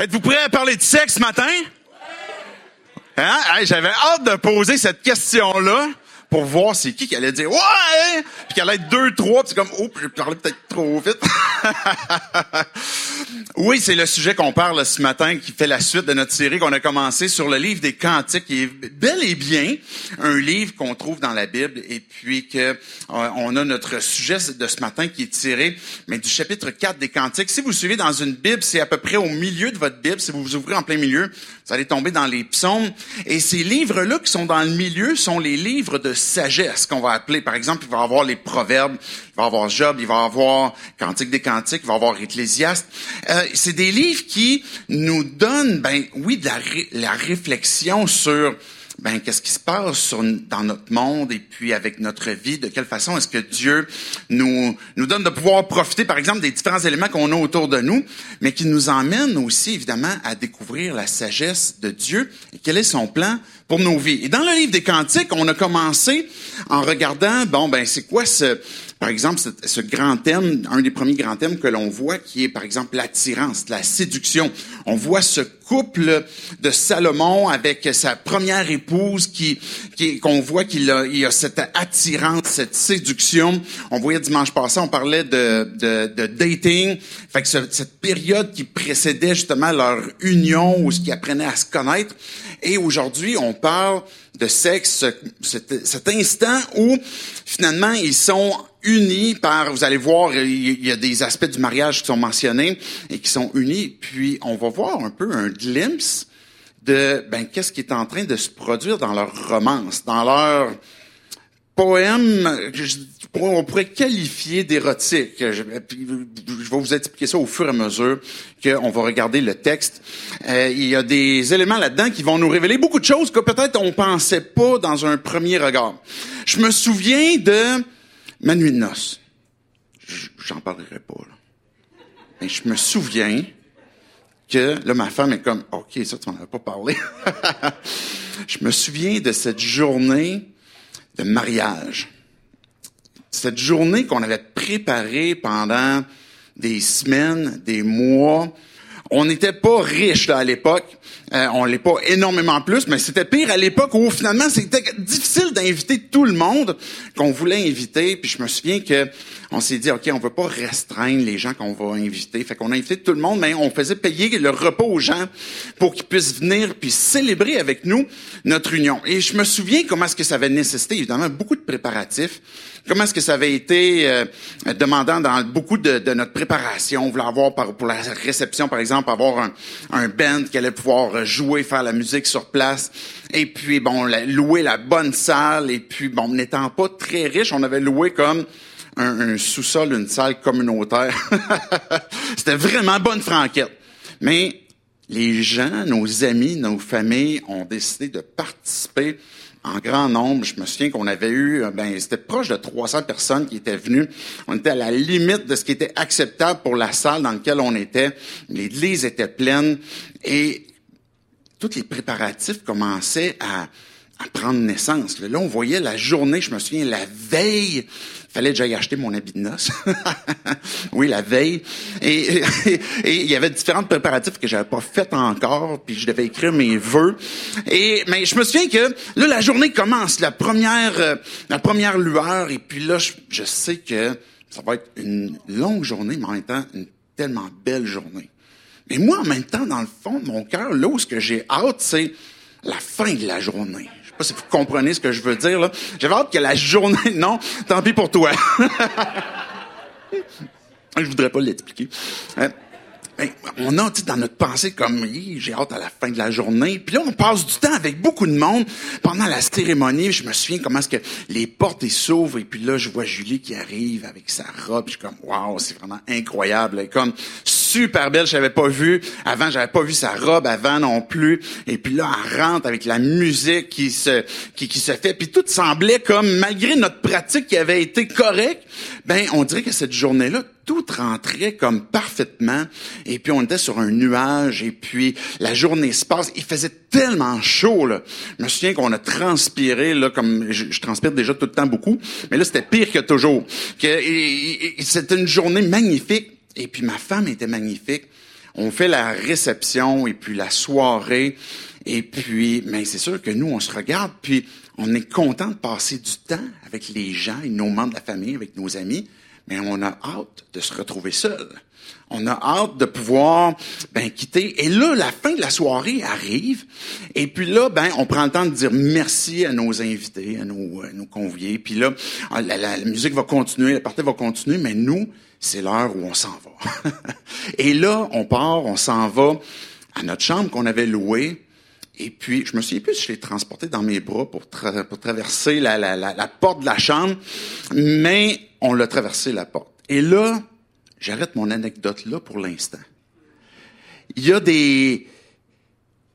Êtes-vous prêts à parler de sexe ce matin? Hein? Hey, J'avais hâte de poser cette question-là pour voir c'est qui qui allait dire ouais, puis qu'elle allait être deux, trois, puis c'est comme oh, j'ai parlé peut-être trop vite. oui, c'est le sujet qu'on parle ce matin, qui fait la suite de notre série qu'on a commencé sur le livre des Cantiques, qui est bel et bien un livre qu'on trouve dans la Bible, et puis que euh, on a notre sujet de ce matin qui est tiré, mais du chapitre 4 des Cantiques. Si vous suivez dans une Bible, c'est à peu près au milieu de votre Bible. Si vous vous ouvrez en plein milieu, vous allez tomber dans les psaumes. Et ces livres-là qui sont dans le milieu sont les livres de sagesse qu'on va appeler. Par exemple, il va y avoir les proverbes, il va y avoir Job, il va y avoir Cantique des Cantiques, il va y avoir Ecclésiaste. Euh, c'est des livres qui nous donnent, ben oui, la, ré- la réflexion sur ben qu'est-ce qui se passe dans notre monde et puis avec notre vie, de quelle façon est-ce que Dieu nous nous donne de pouvoir profiter, par exemple, des différents éléments qu'on a autour de nous, mais qui nous emmènent aussi évidemment à découvrir la sagesse de Dieu et quel est son plan pour nos vies. Et dans le livre des Cantiques, on a commencé en regardant, bon ben c'est quoi ce par exemple, ce, grand thème, un des premiers grands thèmes que l'on voit, qui est par exemple l'attirance, la séduction. On voit ce couple de Salomon avec sa première épouse qui, qui qu'on voit qu'il a, il a cette attirance, cette séduction. On voyait dimanche passé, on parlait de, de, de dating. Fait que ce- cette période qui précédait justement leur union ou ce qui apprenaient à se connaître. Et aujourd'hui, on parle de sexe, cet, instant où finalement ils sont unis par, vous allez voir, il y a des aspects du mariage qui sont mentionnés et qui sont unis. Puis on va voir un peu un glimpse de ben qu'est-ce qui est en train de se produire dans leur romance, dans leur poème, on pourrait qualifier d'érotique. Je, vais vous expliquer ça au fur et à mesure qu'on va regarder le texte. Euh, il y a des éléments là-dedans qui vont nous révéler beaucoup de choses que peut-être on pensait pas dans un premier regard. Je me souviens de ma nuit de noces. J'en parlerai pas. Là. Mais je me souviens que là ma femme est comme OK, ça tu m'en avais pas parlé. je me souviens de cette journée de mariage. Cette journée qu'on avait préparée pendant des semaines, des mois. On n'était pas riche là, à l'époque. Euh, on l'est pas énormément plus, mais c'était pire à l'époque où finalement c'était difficile d'inviter tout le monde qu'on voulait inviter. Puis je me souviens que on s'est dit ok, on veut pas restreindre les gens qu'on va inviter. Fait qu'on a invité tout le monde, mais on faisait payer le repas aux gens pour qu'ils puissent venir puis célébrer avec nous notre union. Et je me souviens comment est-ce que ça avait nécessité évidemment beaucoup de préparatifs. Comment est-ce que ça avait été euh, demandant dans beaucoup de, notre préparation. On voulait avoir pour la réception, par exemple, avoir un, un band qui allait pouvoir jouer, faire la musique sur place. Et puis, bon, louer la bonne salle. Et puis, bon, n'étant pas très riche, on avait loué comme un, un sous-sol, une salle communautaire. C'était vraiment bonne franquette. Mais les gens, nos amis, nos familles ont décidé de participer en grand nombre. Je me souviens qu'on avait eu, euh, ben, c'était proche de 300 personnes qui étaient venues. On était à la limite de ce qui était acceptable pour la salle dans laquelle on était. L'église était pleine et tous les préparatifs commençaient à, à prendre naissance. Là, on voyait la journée, je me souviens, la veille, fallait que j'aille acheter mon habit de noces. oui, la veille. Et, il y avait différents préparatifs que j'avais pas fait encore, puis je devais écrire mes vœux. Et mais je me souviens que là, la journée commence, la première, euh, la première lueur, et puis là, je, je sais que ça va être une longue journée, mais en même temps, une tellement belle journée. Mais moi, en même temps, dans le fond de mon cœur, là où ce que j'ai hâte, c'est la fin de la journée. Pas si vous comprenez ce que je veux dire, là. J'avais hâte que la journée... Non, tant pis pour toi. je voudrais pas l'expliquer. Euh, ben, on a, dans notre pensée comme, j'ai hâte à la fin de la journée. Puis là, on passe du temps avec beaucoup de monde pendant la cérémonie. Je me souviens comment est-ce que les portes s'ouvrent et puis là, je vois Julie qui arrive avec sa robe. Je suis comme, waouh, c'est vraiment incroyable. Comme super belle. Je l'avais pas vu avant. J'avais pas vu sa robe avant non plus. Et puis là, elle rentre avec la musique qui se, qui, qui se fait. Puis tout semblait comme, malgré notre pratique qui avait été correcte, ben, on dirait que cette journée-là, tout rentrait comme parfaitement. Et puis, on était sur un nuage. Et puis, la journée se passe. Il faisait tellement chaud, là. Je me souviens qu'on a transpiré, là, comme je, transpire déjà tout le temps beaucoup. Mais là, c'était pire que toujours. Que, c'était une journée magnifique. Et puis, ma femme était magnifique. on fait la réception et puis la soirée. Et puis, mais c'est sûr que nous, on se regarde, puis on est content de passer du temps avec les gens et nos membres de la famille, avec nos amis, mais on a hâte de se retrouver seul. On a hâte de pouvoir ben, quitter. Et là, la fin de la soirée arrive. Et puis là, ben, on prend le temps de dire merci à nos invités, à nos, nos conviés. Puis là, la, la, musique va continuer, la partie va continuer, mais nous, c'est l'heure où on s'en va. et là, on part, on s'en va à notre chambre qu'on avait louée. Et puis, je me souviens plus si je l'ai transporté dans mes bras pour, traverser la, la porte de la chambre, mais on l'a traversé la porte. Et là, J'arrête mon anecdote là pour l'instant. Il y a des,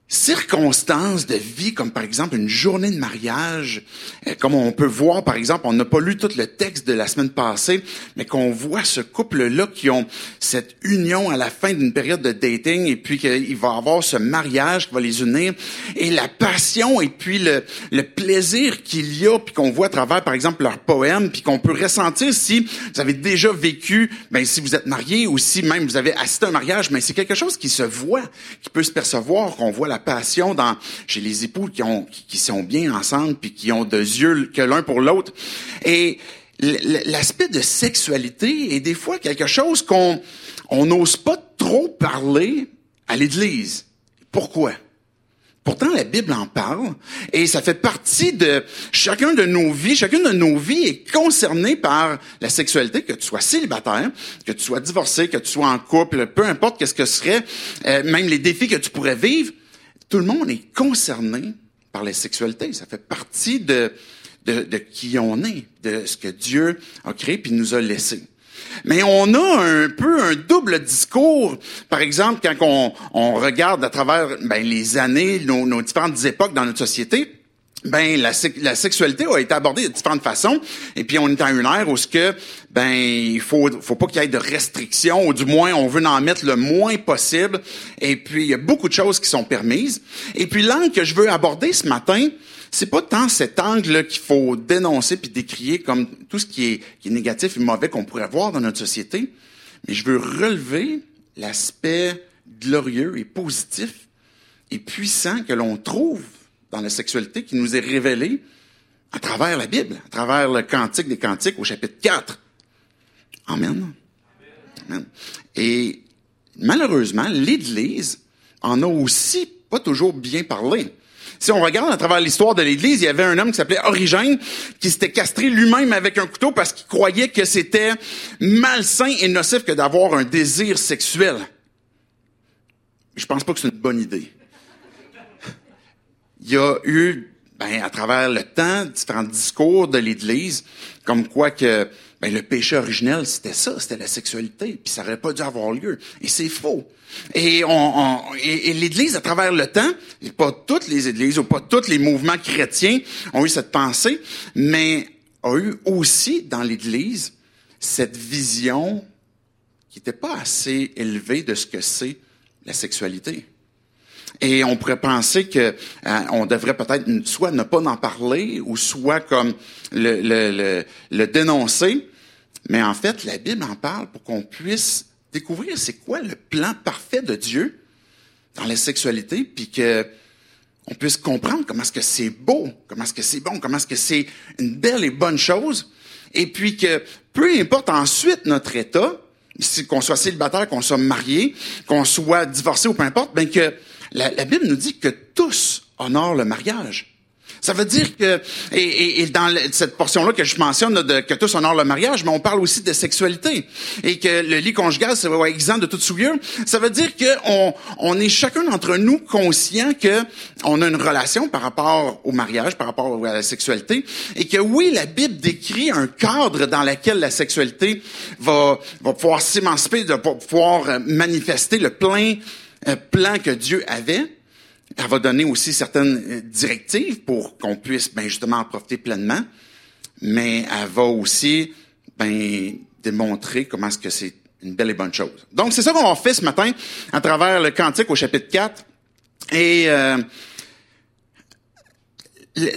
circonstances de vie, comme par exemple une journée de mariage, euh, comme on peut voir, par exemple, on n'a pas lu tout le texte de la semaine passée, mais qu'on voit ce couple-là qui ont cette union à la fin d'une période de dating, et puis qu'il va avoir ce mariage qui va les unir, et la passion, et puis le, plaisir qu'il y a, puis qu'on voit à travers, par exemple, leurs poèmes, puis qu'on peut ressentir si vous avez déjà vécu, ben si vous êtes marié, ou si même vous avez assisté à un mariage, mais c'est quelque chose qui se voit, qui peut se percevoir, qu'on voit passion dans, chez les époux qui, ont, qui, sont bien ensemble puis qui ont deux yeux que l'un pour l'autre. Et l'aspect de sexualité est des fois quelque chose qu'on on n'ose pas trop parler à l'Église. Pourquoi? Pourtant, la Bible en parle et ça fait partie de chacun de nos vies. Chacune de nos vies est concernée par la sexualité, que tu sois célibataire, que tu sois divorcé, que tu sois en couple, peu importe qu'est-ce que serait, euh, même les défis que tu pourrais vivre tout le monde est concerné par la sexualité. Ça fait partie de, de, qui on est, de ce que Dieu a créé puis nous a laissé. Mais on a un peu un double discours. Par exemple, quand on, regarde à travers ben, les années, nos différentes époques dans notre société, ben la, la, sexualité a été abordée de différentes façons. Et puis on est à une ère où ce que ben il faut faut pas qu'il y ait de restrictions ou du moins on veut en mettre le moins possible. Et puis il y a beaucoup de choses qui sont permises. Et puis l'angle que je veux aborder ce matin c'est pas tant cet angle qu'il faut dénoncer puis décrier comme tout ce qui est, qui est négatif et mauvais qu'on pourrait voir dans notre société mais je veux relever l'aspect glorieux et positif et puissant que l'on trouve dans la sexualité qui nous est révélée à travers la Bible, à travers le Cantique des Cantiques au chapitre 4. Amen. Et malheureusement, l'Église en a aussi pas toujours bien parlé. Si on regarde à travers l'histoire de l'Église, il y avait un homme qui s'appelait Origène qui s'était castré lui-même avec un couteau parce qu'il croyait que c'était malsain et nocif que d'avoir un désir sexuel. Je pense pas que c'est une bonne idée il y a eu, ben, à travers le temps, différents discours de l'Église, comme quoi que ben, le péché originel, c'était ça, c'était la sexualité, puis ça n'aurait pas dû avoir lieu. Et c'est faux. Et, on, et, l'Église, à travers le temps, et pas toutes les Églises ou pas tous les mouvements chrétiens ont eu cette pensée, mais a eu aussi dans l'Église cette vision qui n'était pas assez élevée de ce que c'est la sexualité. Et on pourrait penser que euh, on devrait peut-être soit ne pas en parler ou soit comme le, le, le, dénoncer. Mais en fait, la Bible en parle pour qu'on puisse découvrir c'est quoi le plan parfait de Dieu dans la sexualité, puis que on puisse comprendre comment est-ce que c'est beau, comment est-ce que c'est bon, comment est-ce que c'est une belle et bonne chose, et puis que peu importe ensuite notre état, qu'on soit célibataire, qu'on soit marié, qu'on soit divorcé ou peu importe, ben que la, la Bible nous dit que tous honorent le mariage. Ça veut dire que, et, et, dans cette portion-là que je mentionne, de, que tous honorent le mariage, mais on parle aussi de sexualité. Et que le lit conjugal, c'est exempt de toute souillure. Ça veut dire qu'on on est chacun d'entre nous conscient que on a une relation par rapport au mariage, par rapport à la sexualité. Et que oui, la Bible décrit un cadre dans lequel la sexualité va, va pouvoir s'émanciper, de pouvoir manifester le plein plan que Dieu avait. Elle va donner aussi certaines euh, directives pour qu'on puisse ben, justement en profiter pleinement, mais elle va aussi ben, démontrer comment est-ce que c'est une belle et bonne chose. Donc, c'est ça qu'on va faire ce matin à travers le Cantique au chapitre 4. Et euh,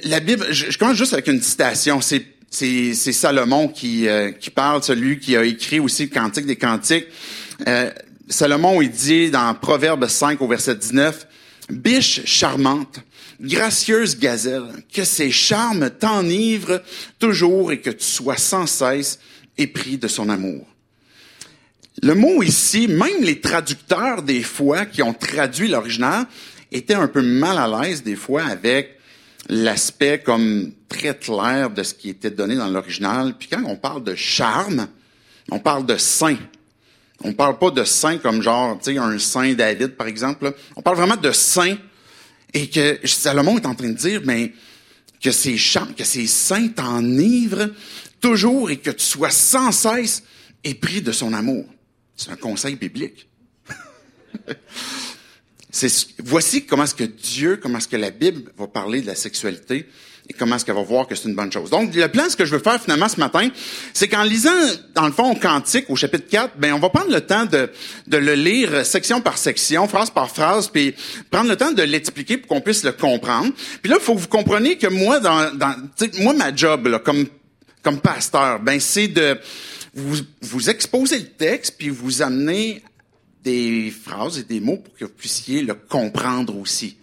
la Bible, je, commence juste avec une citation. C'est, c'est, Salomon qui, euh, qui parle, celui qui a écrit aussi le Cantique des Cantiques. Euh, Salomon, il dit dans Proverbe 5 au verset 19, Biche charmante, gracieuse gazelle, que ses charmes t'enivrent toujours et que tu sois sans cesse épris de son amour. Le mot ici, même les traducteurs des fois qui ont traduit l'original, étaient un peu mal à l'aise des fois avec l'aspect comme très clair de ce qui était donné dans l'original. Puis quand on parle de charme, on parle de saint. On parle pas de saint comme genre, tu sais, un saint David, par exemple. On parle vraiment de saint. Et que Salomon est en train de dire, mais que ces que ces saints t'enivrent toujours et que tu sois sans cesse épris de son amour. C'est un conseil biblique. voici comment est-ce que Dieu, comment est-ce que la Bible va parler de la sexualité comment est-ce qu'elle va voir que c'est une bonne chose. Donc, le plan, ce que je veux faire finalement ce matin, c'est qu'en lisant, dans le fond, au Cantique, au chapitre 4, ben, on va prendre le temps de, de le lire section par section, phrase par phrase, puis prendre le temps de l'expliquer pour qu'on puisse le comprendre. Puis là, il faut que vous compreniez que moi, dans, dans moi, ma job, là, comme, comme pasteur, ben, c'est de vous, vous exposer le texte, puis vous amener des phrases et des mots pour que vous puissiez le comprendre aussi.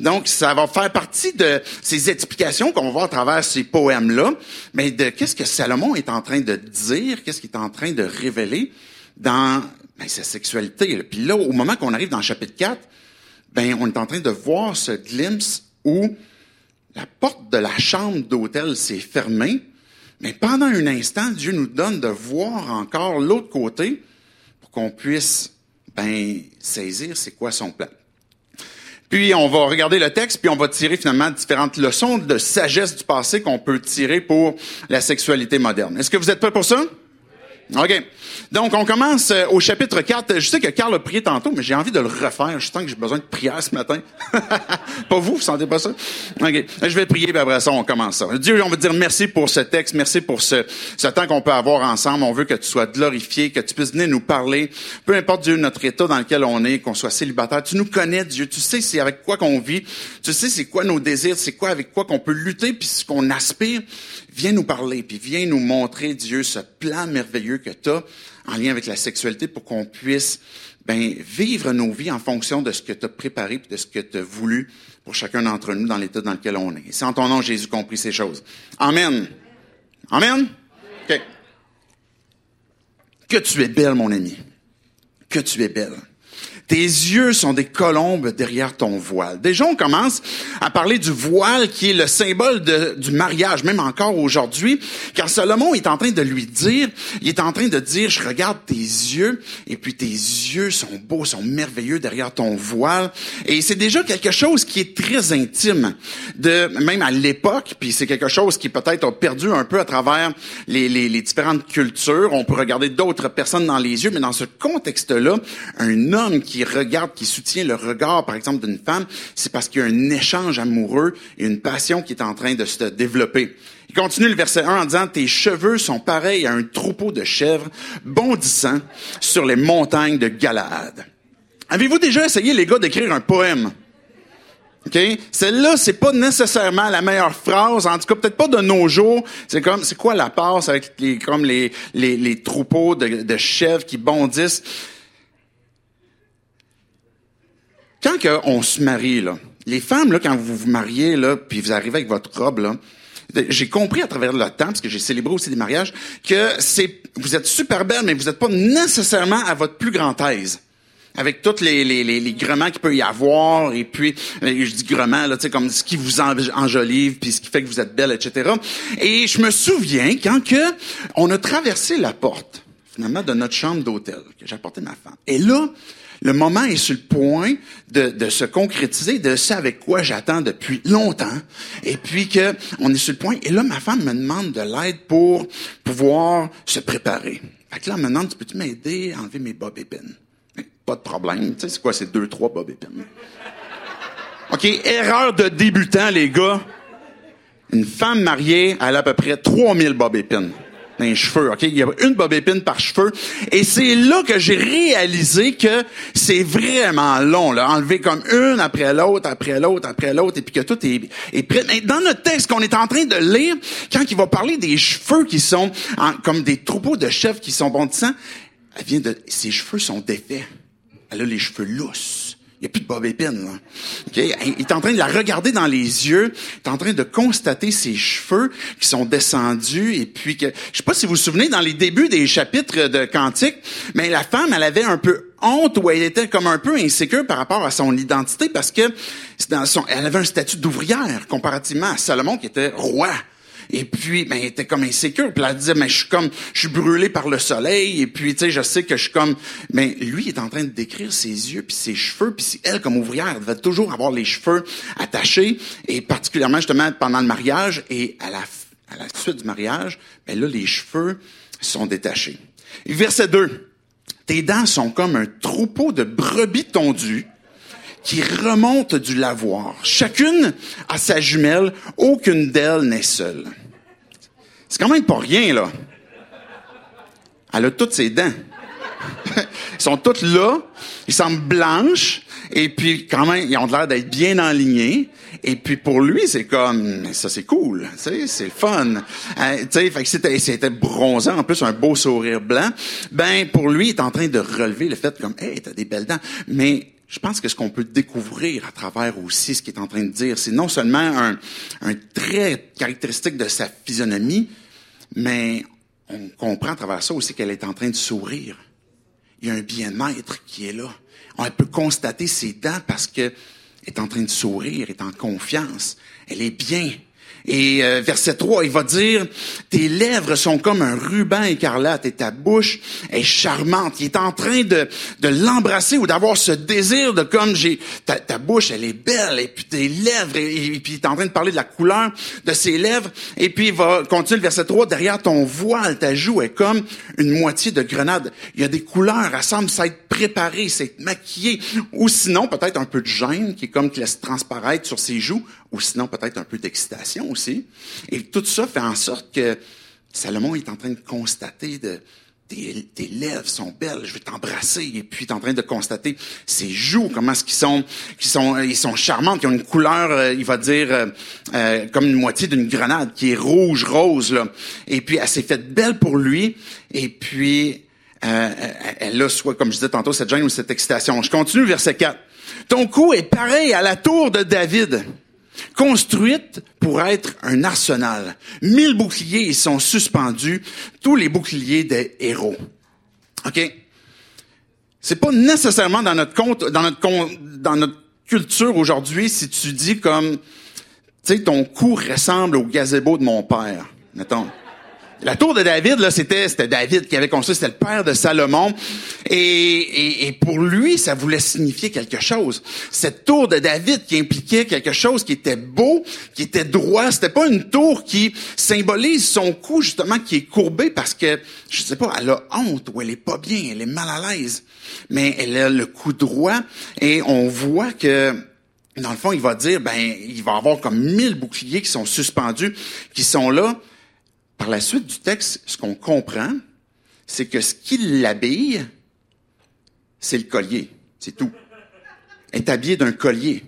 Donc, ça va faire partie de ces explications qu'on va voir à travers ces poèmes-là, mais de qu'est-ce que Salomon est en train de dire, qu'est-ce qu'il est en train de révéler dans ben, sa sexualité? Puis là, au moment qu'on arrive dans le chapitre 4, ben, on est en train de voir ce glimpse où la porte de la chambre d'hôtel s'est fermée, mais pendant un instant, Dieu nous donne de voir encore l'autre côté pour qu'on puisse ben, saisir c'est quoi son plan. Puis on va regarder le texte, puis on va tirer finalement différentes leçons de sagesse du passé qu'on peut tirer pour la sexualité moderne. Est-ce que vous êtes prêts pour ça? OK. Donc, on commence euh, au chapitre 4. Je sais que Carl a prié tantôt, mais j'ai envie de le refaire. Je sens que j'ai besoin de prière ce matin. pas vous, vous sentez pas ça? OK. Je vais prier, puis après ça, on commence ça. Dieu, on veut dire merci pour ce texte, merci pour ce, ce temps qu'on peut avoir ensemble. On veut que tu sois glorifié, que tu puisses venir nous parler. Peu importe, Dieu, notre état dans lequel on est, qu'on soit célibataire. Tu nous connais, Dieu. Tu sais c'est avec quoi qu'on vit. Tu sais c'est quoi nos désirs, c'est quoi avec quoi qu'on peut lutter, puis ce qu'on aspire. Viens nous parler, puis viens nous montrer, Dieu, ce plan merveilleux que tu as en lien avec la sexualité pour qu'on puisse ben, vivre nos vies en fonction de ce que tu as préparé et de ce que tu as voulu pour chacun d'entre nous dans l'état dans lequel on est. c'est en ton nom, Jésus, compris ces choses. Amen. Amen? OK. Que tu es belle, mon ami. Que tu es belle. Tes yeux sont des colombes derrière ton voile. Déjà, on commence à parler du voile qui est le symbole du mariage, même encore aujourd'hui, car Salomon est en train de lui dire, il est en train de dire, je regarde tes yeux, et puis tes yeux sont beaux, sont merveilleux derrière ton voile. Et c'est déjà quelque chose qui est très intime, de même à l'époque, puis c'est quelque chose qui peut-être a perdu un peu à travers les différentes cultures. On peut regarder d'autres personnes dans les yeux, mais dans ce contexte-là, un homme qui qui regarde, qui soutient le regard, par exemple, d'une femme, c'est parce qu'il y a un échange amoureux et une passion qui est en train de se développer. Il continue le verset 1 en disant, tes cheveux sont pareils à un troupeau de chèvres bondissant sur les montagnes de Galade. Avez-vous déjà essayé, les gars, d'écrire un poème? OK? Celle-là, c'est pas nécessairement la meilleure phrase, en tout cas peut-être pas de nos jours. C'est comme, c'est quoi la passe avec les, comme les, les, troupeaux de chèvres qui bondissent? Quand on se marie, là, les femmes, là, quand vous vous mariez, là, puis vous arrivez avec votre robe, là, j'ai compris à travers le temps, parce que j'ai célébré aussi des mariages, que c'est, vous êtes super belle, mais vous n'êtes pas nécessairement à votre plus grande aise. Avec tous les, les, les, les grements qu'il peut y avoir, et puis, euh, je dis grements, là, tu sais, comme ce qui vous enjolive, puis ce qui fait que vous êtes belle, etc. Et je me souviens, quand que on a traversé la porte, finalement, de notre chambre d'hôtel, que j'ai apporté ma femme. Et là, le moment est sur le point de, de se concrétiser de ça avec quoi j'attends depuis longtemps. Et puis que on est sur le point. Et là, ma femme me demande de l'aide pour pouvoir se préparer. Fait que là, maintenant, tu peux-tu m'aider à enlever mes bob épines? Pas de problème. Tu sais, c'est quoi, c'est deux, trois bob épines? OK, erreur de débutant, les gars. Une femme mariée, elle a à peu près 3000 bob épines les cheveux? Il y a une bobépine par cheveu. Et c'est là que j'ai réalisé que c'est vraiment long, là. Enlever comme une après l'autre, après l'autre, après l'autre, et puis que tout est, est prêt. Mais dans notre texte qu'on est en train de lire, quand il va parler des cheveux qui sont comme des troupeaux de chefs qui sont bondissants, elle vient de, ses cheveux sont défaits. Elle a les cheveux lousses. Il n'y a plus de bob épine, là. Okay? Il est en train de la regarder dans les yeux. Il est en train de constater ses cheveux qui sont descendus et puis que, je sais pas si vous vous souvenez, dans les débuts des chapitres de Cantique, mais la femme, elle avait un peu honte ou elle était comme un peu insécure par rapport à son identité parce que elle avait un statut d'ouvrière comparativement à Salomon qui était roi. Et puis, ben, elle était comme insécure. Puis elle disait, mais je suis comme, je suis brûlé par le soleil. Et puis, tu sais, je sais que je suis comme, mais lui il est en train de décrire ses yeux puis ses cheveux. Puis elle, comme ouvrière, elle devait toujours avoir les cheveux attachés. Et particulièrement, justement, pendant le mariage et à la, à la suite du mariage, ben là, les cheveux sont détachés. Et verset 2. Tes dents sont comme un troupeau de brebis tondues qui remontent du lavoir. Chacune a sa jumelle, aucune d'elles n'est seule. C'est quand même pas rien, là. Elle a toutes ses dents. Ils sont toutes là, ils semblent blanches, et puis quand même, ils ont l'air d'être bien enlignés. Et puis pour lui, c'est comme, ça c'est cool, c'est le fun. Euh, tu sais, fait que c'était, c'était bronzant, en plus un beau sourire blanc. Ben pour lui, il est en train de relever le fait comme, hey, t'as des belles dents. Mais je pense que ce qu'on peut découvrir à travers aussi ce qu'il est en train de dire, c'est non seulement un, un trait caractéristique de sa physionomie, mais on comprend à travers ça aussi qu'elle est en train de sourire. Il y a un bien-être qui est là. On peut constater ses dents parce que est en train de sourire, est en confiance. Elle est bien. Et euh, verset 3, il va dire, tes lèvres sont comme un ruban écarlate et ta bouche est charmante. Il est en train de, de l'embrasser ou d'avoir ce désir de comme j'ai, ta, bouche, elle est belle et puis tes lèvres, et, puis il est en train de parler de la couleur de ses lèvres. Et puis il va continuer verset 3, derrière ton voile, ta joue est comme une moitié de grenade. Il y a des couleurs, elle semble s'être préparée, s'être maquillée. Ou sinon, peut-être un peu de gêne qui est comme qui laisse transparaître sur ses joues ou sinon peut-être un peu d'excitation aussi. Et tout ça fait en sorte que Salomon est en train de constater de tes, lèvres sont belles, je vais t'embrasser. Et puis, il est en train de constater ses joues, comment est-ce qu'ils sont, qu'ils sont, ils sont charmantes, ils ont une couleur, euh, il va dire, euh, euh, comme une moitié d'une grenade, qui est rouge, rose, là. Et puis, elle s'est faite belle pour lui. Et puis, elle a soit, comme je disais tantôt, cette gêne ou cette excitation. Je continue, verset 4. Ton cou est pareil à la tour de David construite pour être un arsenal. Mille boucliers y sont suspendus, tous les boucliers des héros. OK? C'est pas nécessairement dans notre compte, dans notre, dans notre culture aujourd'hui si tu dis comme, tu sais, ton cou ressemble au gazebo de mon père, mettons. La tour de David, c'était, c'était David qui avait construit, c'était le père de Salomon. Et, et, et, pour lui, ça voulait signifier quelque chose. Cette tour de David qui impliquait quelque chose qui était beau, qui était droit. C'était pas une tour qui symbolise son cou, justement, qui est courbé parce que, je sais pas, elle a honte ou elle est pas bien, elle est mal à l'aise. Mais elle a le cou droit et on voit que, dans le fond, il va dire, ben, il va avoir comme mille boucliers qui sont suspendus, qui sont là par la suite du texte, ce qu'on comprend, c'est que ce qui l'habille, c'est le collier. C'est tout. Est habillée d'un collier.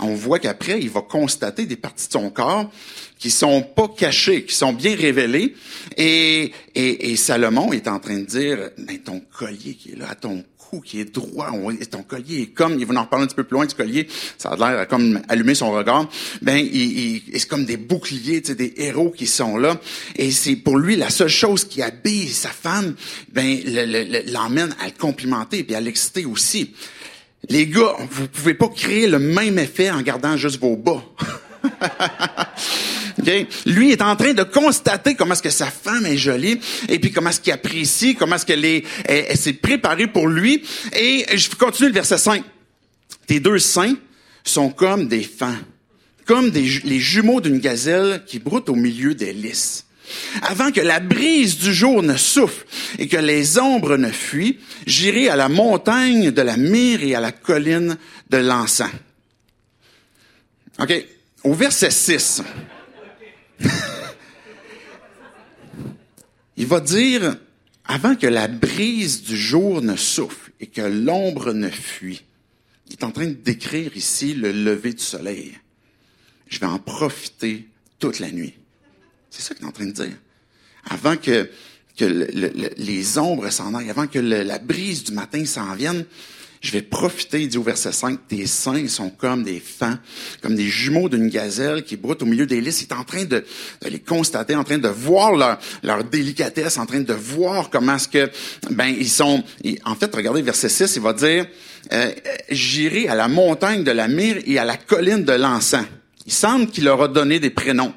On voit qu'après, il va constater des parties de son corps qui sont pas cachées, qui sont bien révélées. Et, et, et Salomon est en train de dire, mais ton collier qui est là, ton qui est droit, ton collier est comme, il va en reparler un petit peu plus loin du collier, ça a l'air comme allumer son regard, ben, il, c'est comme des boucliers, tu des héros qui sont là, et c'est pour lui la seule chose qui habille sa femme, ben, l'emmène à le complimenter et à l'exciter aussi. Les gars, vous pouvez pas créer le même effet en gardant juste vos bas. Okay? Lui est en train de constater comment est-ce que sa femme est jolie et puis comment est-ce qu'il apprécie, comment est-ce qu'elle est, elle, s'est préparée pour lui. Et je continue le verset 5. Tes deux seins sont comme des fans, comme les jumeaux d'une gazelle qui broutent au milieu des lys. Avant que la brise du jour ne souffle et que les ombres ne fuient, j'irai à la montagne de la mire et à la colline de l'encens. OK? Au verset 6. Il va dire, avant que la brise du jour ne souffle et que l'ombre ne fuit, il est en train de décrire ici le lever du soleil. Je vais en profiter toute la nuit. C'est ça qu'il est en train de dire. Avant que que les ombres s'en aillent, avant que la brise du matin s'en vienne, je vais profiter, il dit au verset 5, tes seins sont comme des fans, comme des jumeaux d'une gazelle qui broutent au milieu des lys. Il est en train de, les constater, en train de voir leur, leur délicatesse, en train de voir comment est-ce que, ben, ils sont, en fait, regardez verset 6, il va dire, euh, j'irai à la montagne de la mire et à la colline de l'encens. Il semble qu'il leur a donné des prénoms.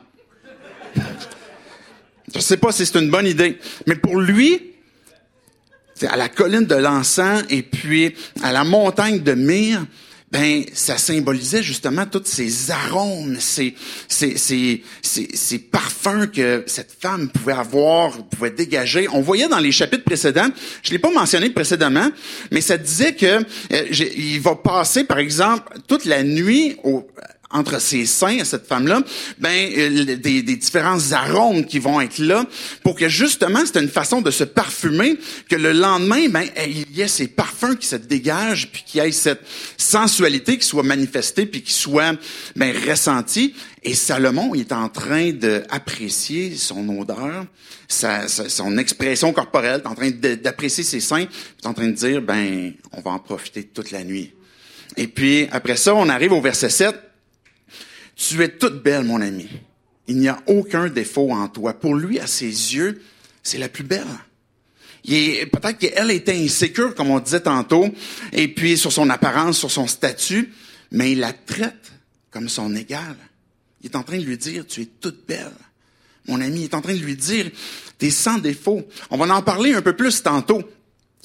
Je ne sais pas si c'est une bonne idée, mais pour lui, à la colline de l'encens et puis à la montagne de myrrhe, ben ça symbolisait justement tous ces arômes, ces, ces, ces, ces, parfums que cette femme pouvait avoir, pouvait dégager. On voyait dans les chapitres précédents, je l'ai pas mentionné précédemment, mais ça disait que euh, il va passer, par exemple, toute la nuit au, entre ses seins à cette femme-là, ben euh, des, des, différents arômes qui vont être là pour que justement c'est une façon de se parfumer que le lendemain ben il y ait ces parfums qui se dégagent puis qu'il y ait cette sensualité qui soit manifestée puis qui soit ben ressentie et Salomon il est en train d'apprécier son odeur, sa, son expression corporelle, est en train d'apprécier ses seins, il est en train de dire ben on va en profiter toute la nuit. Et puis après ça on arrive au verset 7 tu es toute belle, mon ami. Il n'y a aucun défaut en toi. Pour lui, à ses yeux, c'est la plus belle. Peut-être qu'elle était insécure, comme on disait tantôt, et puis sur son apparence, sur son statut, mais il la traite comme son égale. Il est en train de lui dire, tu es toute belle. Mon ami il est en train de lui dire, tu es sans défaut. On va en parler un peu plus tantôt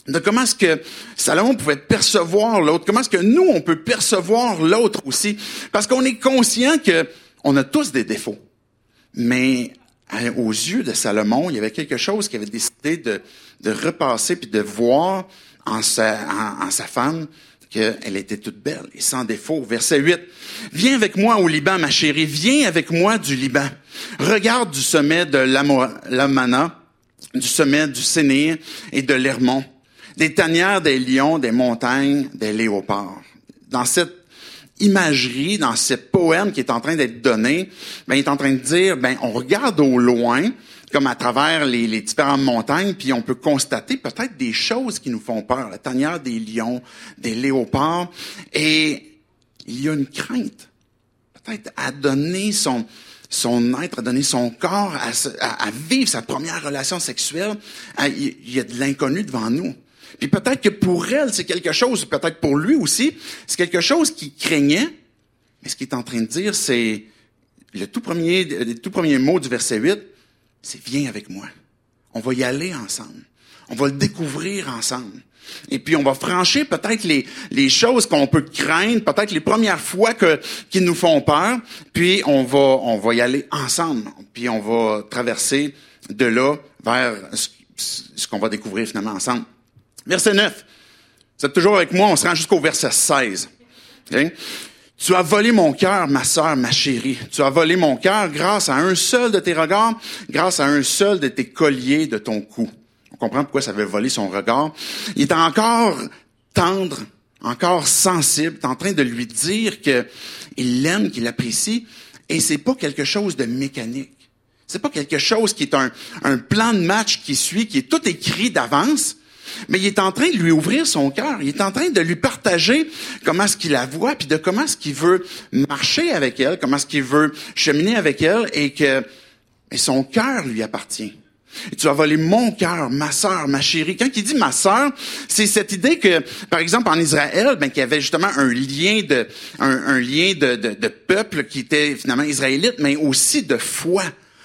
de comment est-ce que Salomon pouvait percevoir l'autre, comment est-ce que nous, on peut percevoir l'autre aussi. Parce qu'on est conscient que on a tous des défauts. Mais aux yeux de Salomon, il y avait quelque chose qui avait décidé de, de repasser puis de voir en sa, femme qu'elle était toute belle et sans défaut. Verset 8. Viens avec moi au Liban, ma chérie. Viens avec moi du Liban. Regarde du sommet de l'Amana, du sommet du Sénir et de l'Hermon des tanières, des lions, des montagnes, des léopards. Dans cette imagerie, dans ce poème qui est en train d'être donné, ben, il est en train de dire, ben, on regarde au loin, comme à travers les, les différentes montagnes, puis on peut constater peut-être des choses qui nous font peur. La tanière des lions, des léopards, et il y a une crainte, peut-être à donner son, son être, à donner son corps, à, à, vivre sa première relation sexuelle. il y a de l'inconnu devant nous. Puis peut-être que pour elle, c'est quelque chose, peut-être pour lui aussi, c'est quelque chose qu'il craignait. Mais ce qu'il est en train de dire, c'est le tout premier, le tout premier mot du verset 8, c'est viens avec moi. On va y aller ensemble. On va le découvrir ensemble. Et puis on va franchir peut-être les, les choses qu'on peut craindre, peut-être les premières fois que qui nous font peur, puis on va on va y aller ensemble, puis on va traverser de là vers ce qu'on va découvrir finalement ensemble. Verset 9. Vous toujours avec moi, on se rend jusqu'au verset 16. Tu as volé mon cœur, ma sœur, ma chérie. Tu as volé mon cœur grâce à un seul de tes regards, grâce à un seul de tes colliers de ton cou. On comprend pourquoi ça veut voler son regard. Il est encore tendre, encore sensible, est en train de lui dire qu'il l'aime, qu'il l'apprécie, et c'est pas quelque chose de mécanique. C'est pas quelque chose qui est un plan de match qui suit, qui est tout écrit d'avance mais il est en train de lui ouvrir son cœur. Il est en train de lui partager comment est-ce qu'il la voit, puis de comment est-ce qu'il veut marcher avec elle, comment est-ce qu'il veut cheminer avec elle, et que son cœur lui appartient. Et tu as volé mon cœur, ma sœur, ma chérie. Quand il dit ma sœur, c'est cette idée que, par exemple, en Israël, ben, qu'il y avait justement un lien de, un, lien de, de, de, peuple qui était finalement israélite, mais aussi de foi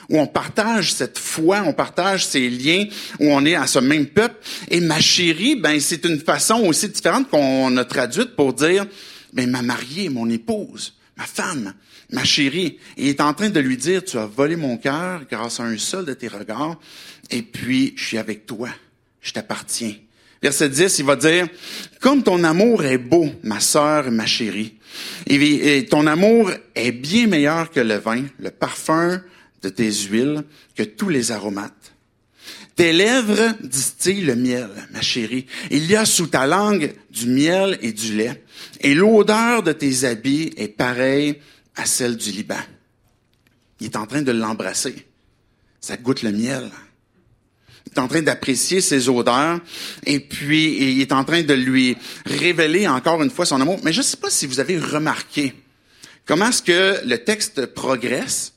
où on partage cette foi, on partage ces liens, où on est à ce même peuple. Et ma chérie, ben c'est une façon aussi différente qu'on a traduite pour dire, ben ma mariée, mon épouse, ma femme, ma chérie. Et il est en train de lui dire, tu as volé mon cœur grâce à un seul de tes regards, et puis je suis avec toi, je t'appartiens. Verset 10, il va dire, comme ton amour est beau, ma sœur, ma chérie, et ton amour est bien meilleur que le vin, le parfum de tes huiles que tous les aromates. Tes lèvres distillent le miel, ma chérie. Il y a sous ta langue du miel et du lait. Et l'odeur de tes habits est pareille à celle du Liban. Il est en train de l'embrasser. Ça goûte le miel. il est en train d'apprécier ses odeurs, et puis il est en train de lui révéler encore une fois son amour. Mais je ne sais pas si vous avez remarqué comment est-ce que le texte progresse.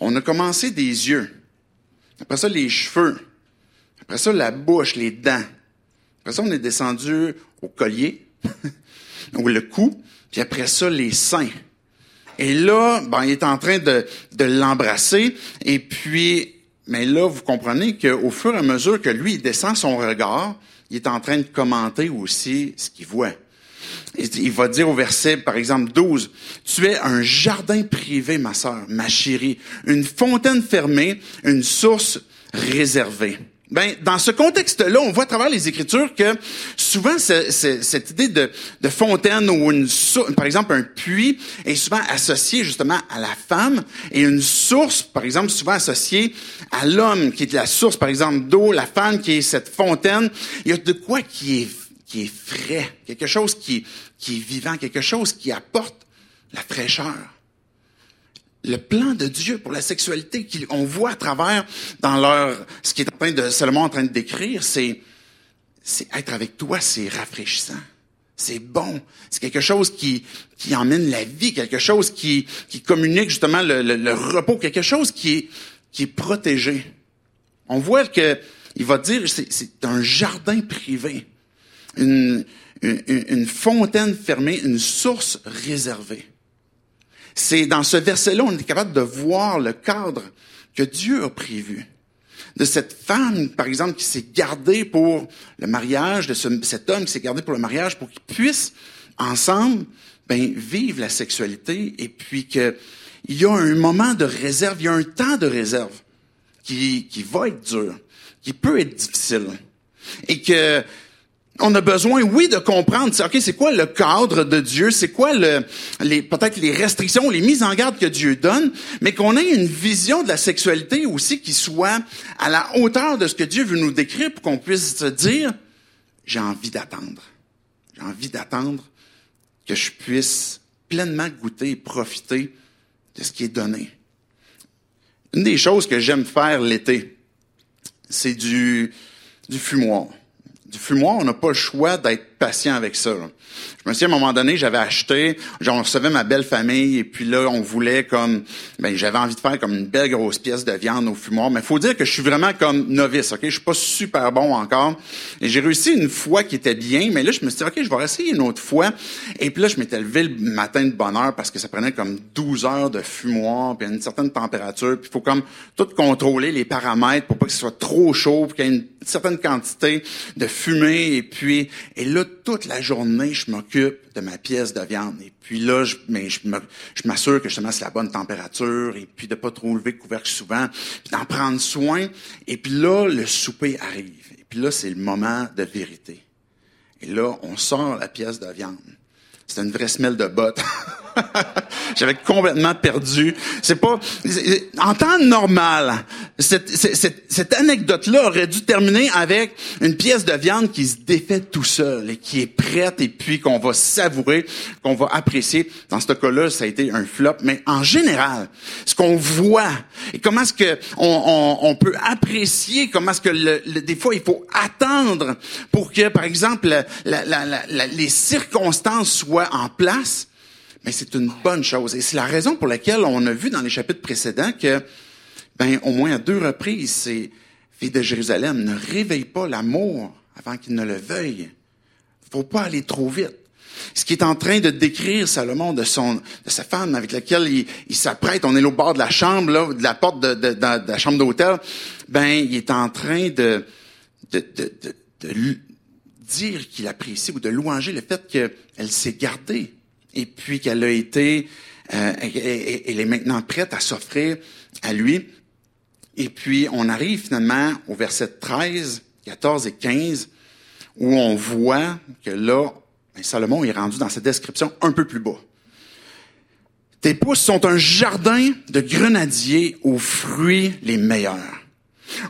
On a commencé des yeux, après ça les cheveux, après ça la bouche, les dents. Après ça, on est descendu au collier, ou le cou, puis après ça, les seins. Et là, ben, il est en train de, de l'embrasser. Et puis, mais là, vous comprenez qu'au fur et à mesure que lui, il descend son regard, il est en train de commenter aussi ce qu'il voit. Il va dire au verset, par exemple, 12, Tu es un jardin privé, ma sœur, ma chérie, une fontaine fermée, une source réservée. Ben, dans ce contexte-là, on voit à travers les Écritures que souvent cette idée de, de, fontaine ou une par exemple un puits est souvent associé justement à la femme et une source, par exemple, souvent associée à l'homme qui est la source, par exemple, d'eau, la femme qui est cette fontaine. Il y a de quoi qui est qui est frais, quelque chose qui, qui est vivant, quelque chose qui apporte la fraîcheur le plan de Dieu pour la sexualité qu'on voit à travers dans leur ce qui est en train de Salomon en train de décrire, c'est c'est être avec toi, c'est rafraîchissant. C'est bon. C'est quelque chose qui, qui emmène la vie, quelque chose qui, qui communique justement le, le, repos, quelque chose qui est, qui est protégé. On voit que il va dire c'est un jardin privé, une, une, fontaine fermée, une source réservée. C'est dans ce verset-là, on est capable de voir le cadre que Dieu a prévu. De cette femme, par exemple, qui s'est gardée pour le mariage, de cet homme qui s'est gardé pour le mariage, pour qu'ils puissent ensemble ben, vivre la sexualité et puis qu'il y a un moment de réserve, il y a un temps de réserve qui, qui va être dur, qui peut être difficile. Et que on a besoin, oui, de comprendre, ok, c'est quoi le cadre de Dieu, c'est quoi le, les, peut-être les restrictions, les mises en garde que Dieu donne, mais qu'on ait une vision de la sexualité aussi qui soit à la hauteur de ce que Dieu veut nous décrire pour qu'on puisse se dire, j'ai envie d'attendre. J'ai envie d'attendre que je puisse pleinement goûter et profiter de ce qui est donné. Une des choses que j'aime faire l'été, c'est du, du fumoir du fumoir, on n'a pas le choix d'être patient avec ça. Je me souviens, à un moment donné, j'avais acheté, genre, on recevait ma belle famille, et puis là, on voulait comme, ben, j'avais envie de faire comme une belle grosse pièce de viande au fumoir. Mais faut dire que je suis vraiment comme novice, ok? Je suis pas super bon encore. Et j'ai réussi une fois qui était bien, mais là, je me suis dit, ok, je vais essayer une autre fois. Et puis là, je m'étais levé le matin de bonne heure parce que ça prenait comme 12 heures de fumoir, puis à une certaine température, puis il faut comme tout contrôler les paramètres pour pas que ce soit trop chaud, pour qu'il y ait une certaine quantité de fumée, et puis, et là, toute la journée, je m'occupe de ma pièce de viande. Et puis là, je, mais je, m'assure que justement c'est la bonne température, et puis de pas trop lever le couvercle souvent, puis d'en prendre soin. Et puis là, le souper arrive. Et puis là, c'est le moment de vérité. Et là, on sort la pièce de viande. C'est une vraie semelle de botte. J'avais complètement perdu. C'est pas en temps normal. Cette, cette, cette anecdote-là aurait dû terminer avec une pièce de viande qui se défait tout seul et qui est prête et puis qu'on va savourer, qu'on va apprécier. Dans ce cas-là, ça a été un flop. Mais en général, ce qu'on voit et comment est-ce que on, on, on, peut apprécier, comment est-ce que le, des fois il faut attendre pour que, par exemple, la, la, la, les circonstances soient en place mais c'est une bonne chose. Et c'est la raison pour laquelle on a vu dans les chapitres précédents que, ben, au moins à deux reprises, ces filles de Jérusalem ne réveillent pas l'amour avant qu'ils ne le veuillent. Faut pas aller trop vite. Ce qui est en train de décrire Salomon de son, de sa femme avec laquelle il, s'apprête, on est au bord de la chambre, là, de la porte de, de, de, de la chambre d'hôtel, ben, il est en train de, de, de dire qu'il apprécie ou de louanger le fait qu'elle s'est gardée et puis qu'elle a été, euh, elle, est maintenant prête à s'offrir à lui. Et puis on arrive finalement au verset 13, 14 et 15, où on voit que là, ben, Salomon est rendu dans cette description un peu plus bas. Tes pousses sont un jardin de grenadiers aux fruits les meilleurs.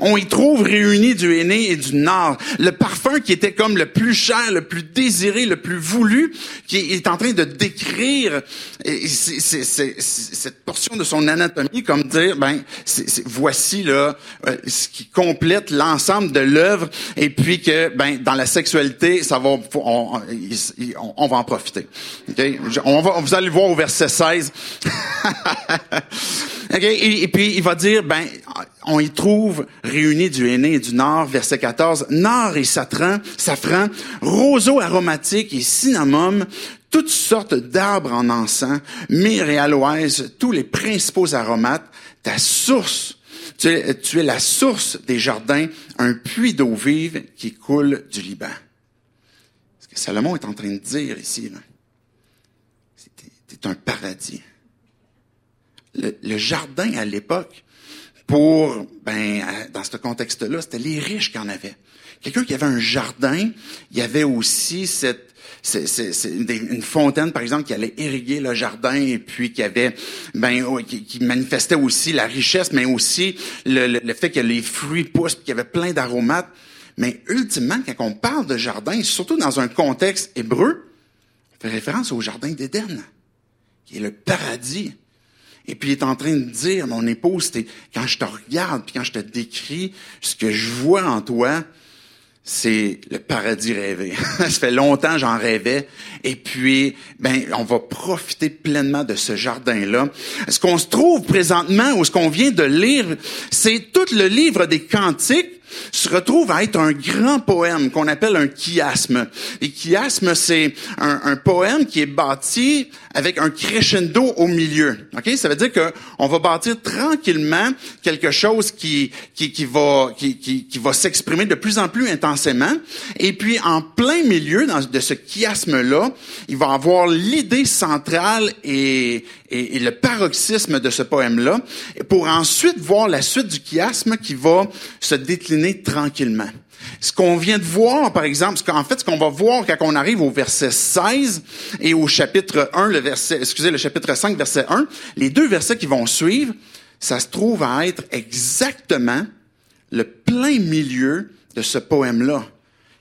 On y trouve réunis du aîné et du nord. Le parfum qui était comme le plus cher, le plus désiré, le plus voulu, qui est en train de décrire cette portion de son anatomie comme dire, ben, voici là euh, ce qui complète l'ensemble de l'œuvre et puis que, ben, dans la sexualité, ça va, on, on, va en profiter. Okay? On va, vous allez voir au verset 16. Et, puis il va dire, ben, on y trouve réunis du aîné et du nord, verset 14, nord et safran, safran, roseau aromatique et cinnamome, toutes sortes d'arbres en encens, myrrhe et aloès, tous les principaux aromates, ta source, tu es, tu es la source des jardins, un puits d'eau vive qui coule du Liban. Ce que Salomon est en train de dire ici, c'est un paradis le, jardin à l'époque, pour, ben, dans ce contexte-là, c'était les riches qui en avaient. Quelqu'un qui avait un jardin, il y avait aussi cette une fontaine, par exemple, qui allait irriguer le jardin et puis qui avait, ben, oh, qui, manifestait aussi la richesse, mais aussi le, fait que les fruits poussent, qu'il y avait plein d'aromates. Mais ultimement, quand on parle de jardin, surtout dans un contexte hébreu, on fait référence au jardin d'Éden, qui est le paradis. Et puis il est en train de dire, mon épouse, quand je te regarde, puis quand je te décris, ce que je vois en toi, c'est le paradis rêvé. Ça fait longtemps j'en rêvais. Et puis, ben, on va profiter pleinement de ce jardin-là. Ce qu'on se trouve présentement, ou ce qu'on vient de lire, c'est tout le livre des cantiques se retrouve à être un grand poème qu'on appelle un chiasme. Et chiasme, c'est un, poème qui est bâti avec un crescendo au milieu. Ok, ça veut dire que on va bâtir tranquillement quelque chose qui qui, qui va qui, qui, va s'exprimer de plus en plus intensément. Et puis en plein milieu dans, de ce chiasme là, il va avoir l'idée centrale et, et, le paroxysme de ce poème là, pour ensuite voir la suite du chiasme qui va se décliner tranquillement. Ce qu'on vient de voir, par exemple, ce qu'en fait, ce qu'on va voir quand on arrive au verset 16 et au chapitre 1, le verset, excusez, le chapitre 5, verset 1, les deux versets qui vont suivre, ça se trouve à être exactement le plein milieu de ce poème-là,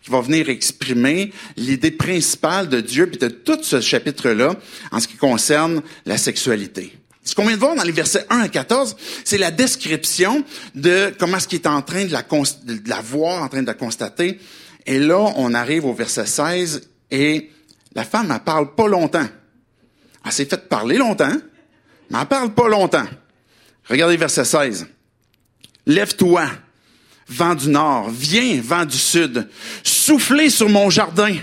qui va venir exprimer l'idée principale de Dieu et de tout ce chapitre-là en ce qui concerne la sexualité. Ce qu'on vient de voir dans les versets 1 à 14, c'est la description de comment ce qui est en train de la, de la voir, en train de la constater. Et là, on arrive au verset 16 et la femme, elle parle pas longtemps. Elle s'est fait parler longtemps, mais elle parle pas longtemps. Regardez verset 16. Lève-toi, vent du nord, viens, vent du sud, soufflez sur mon jardin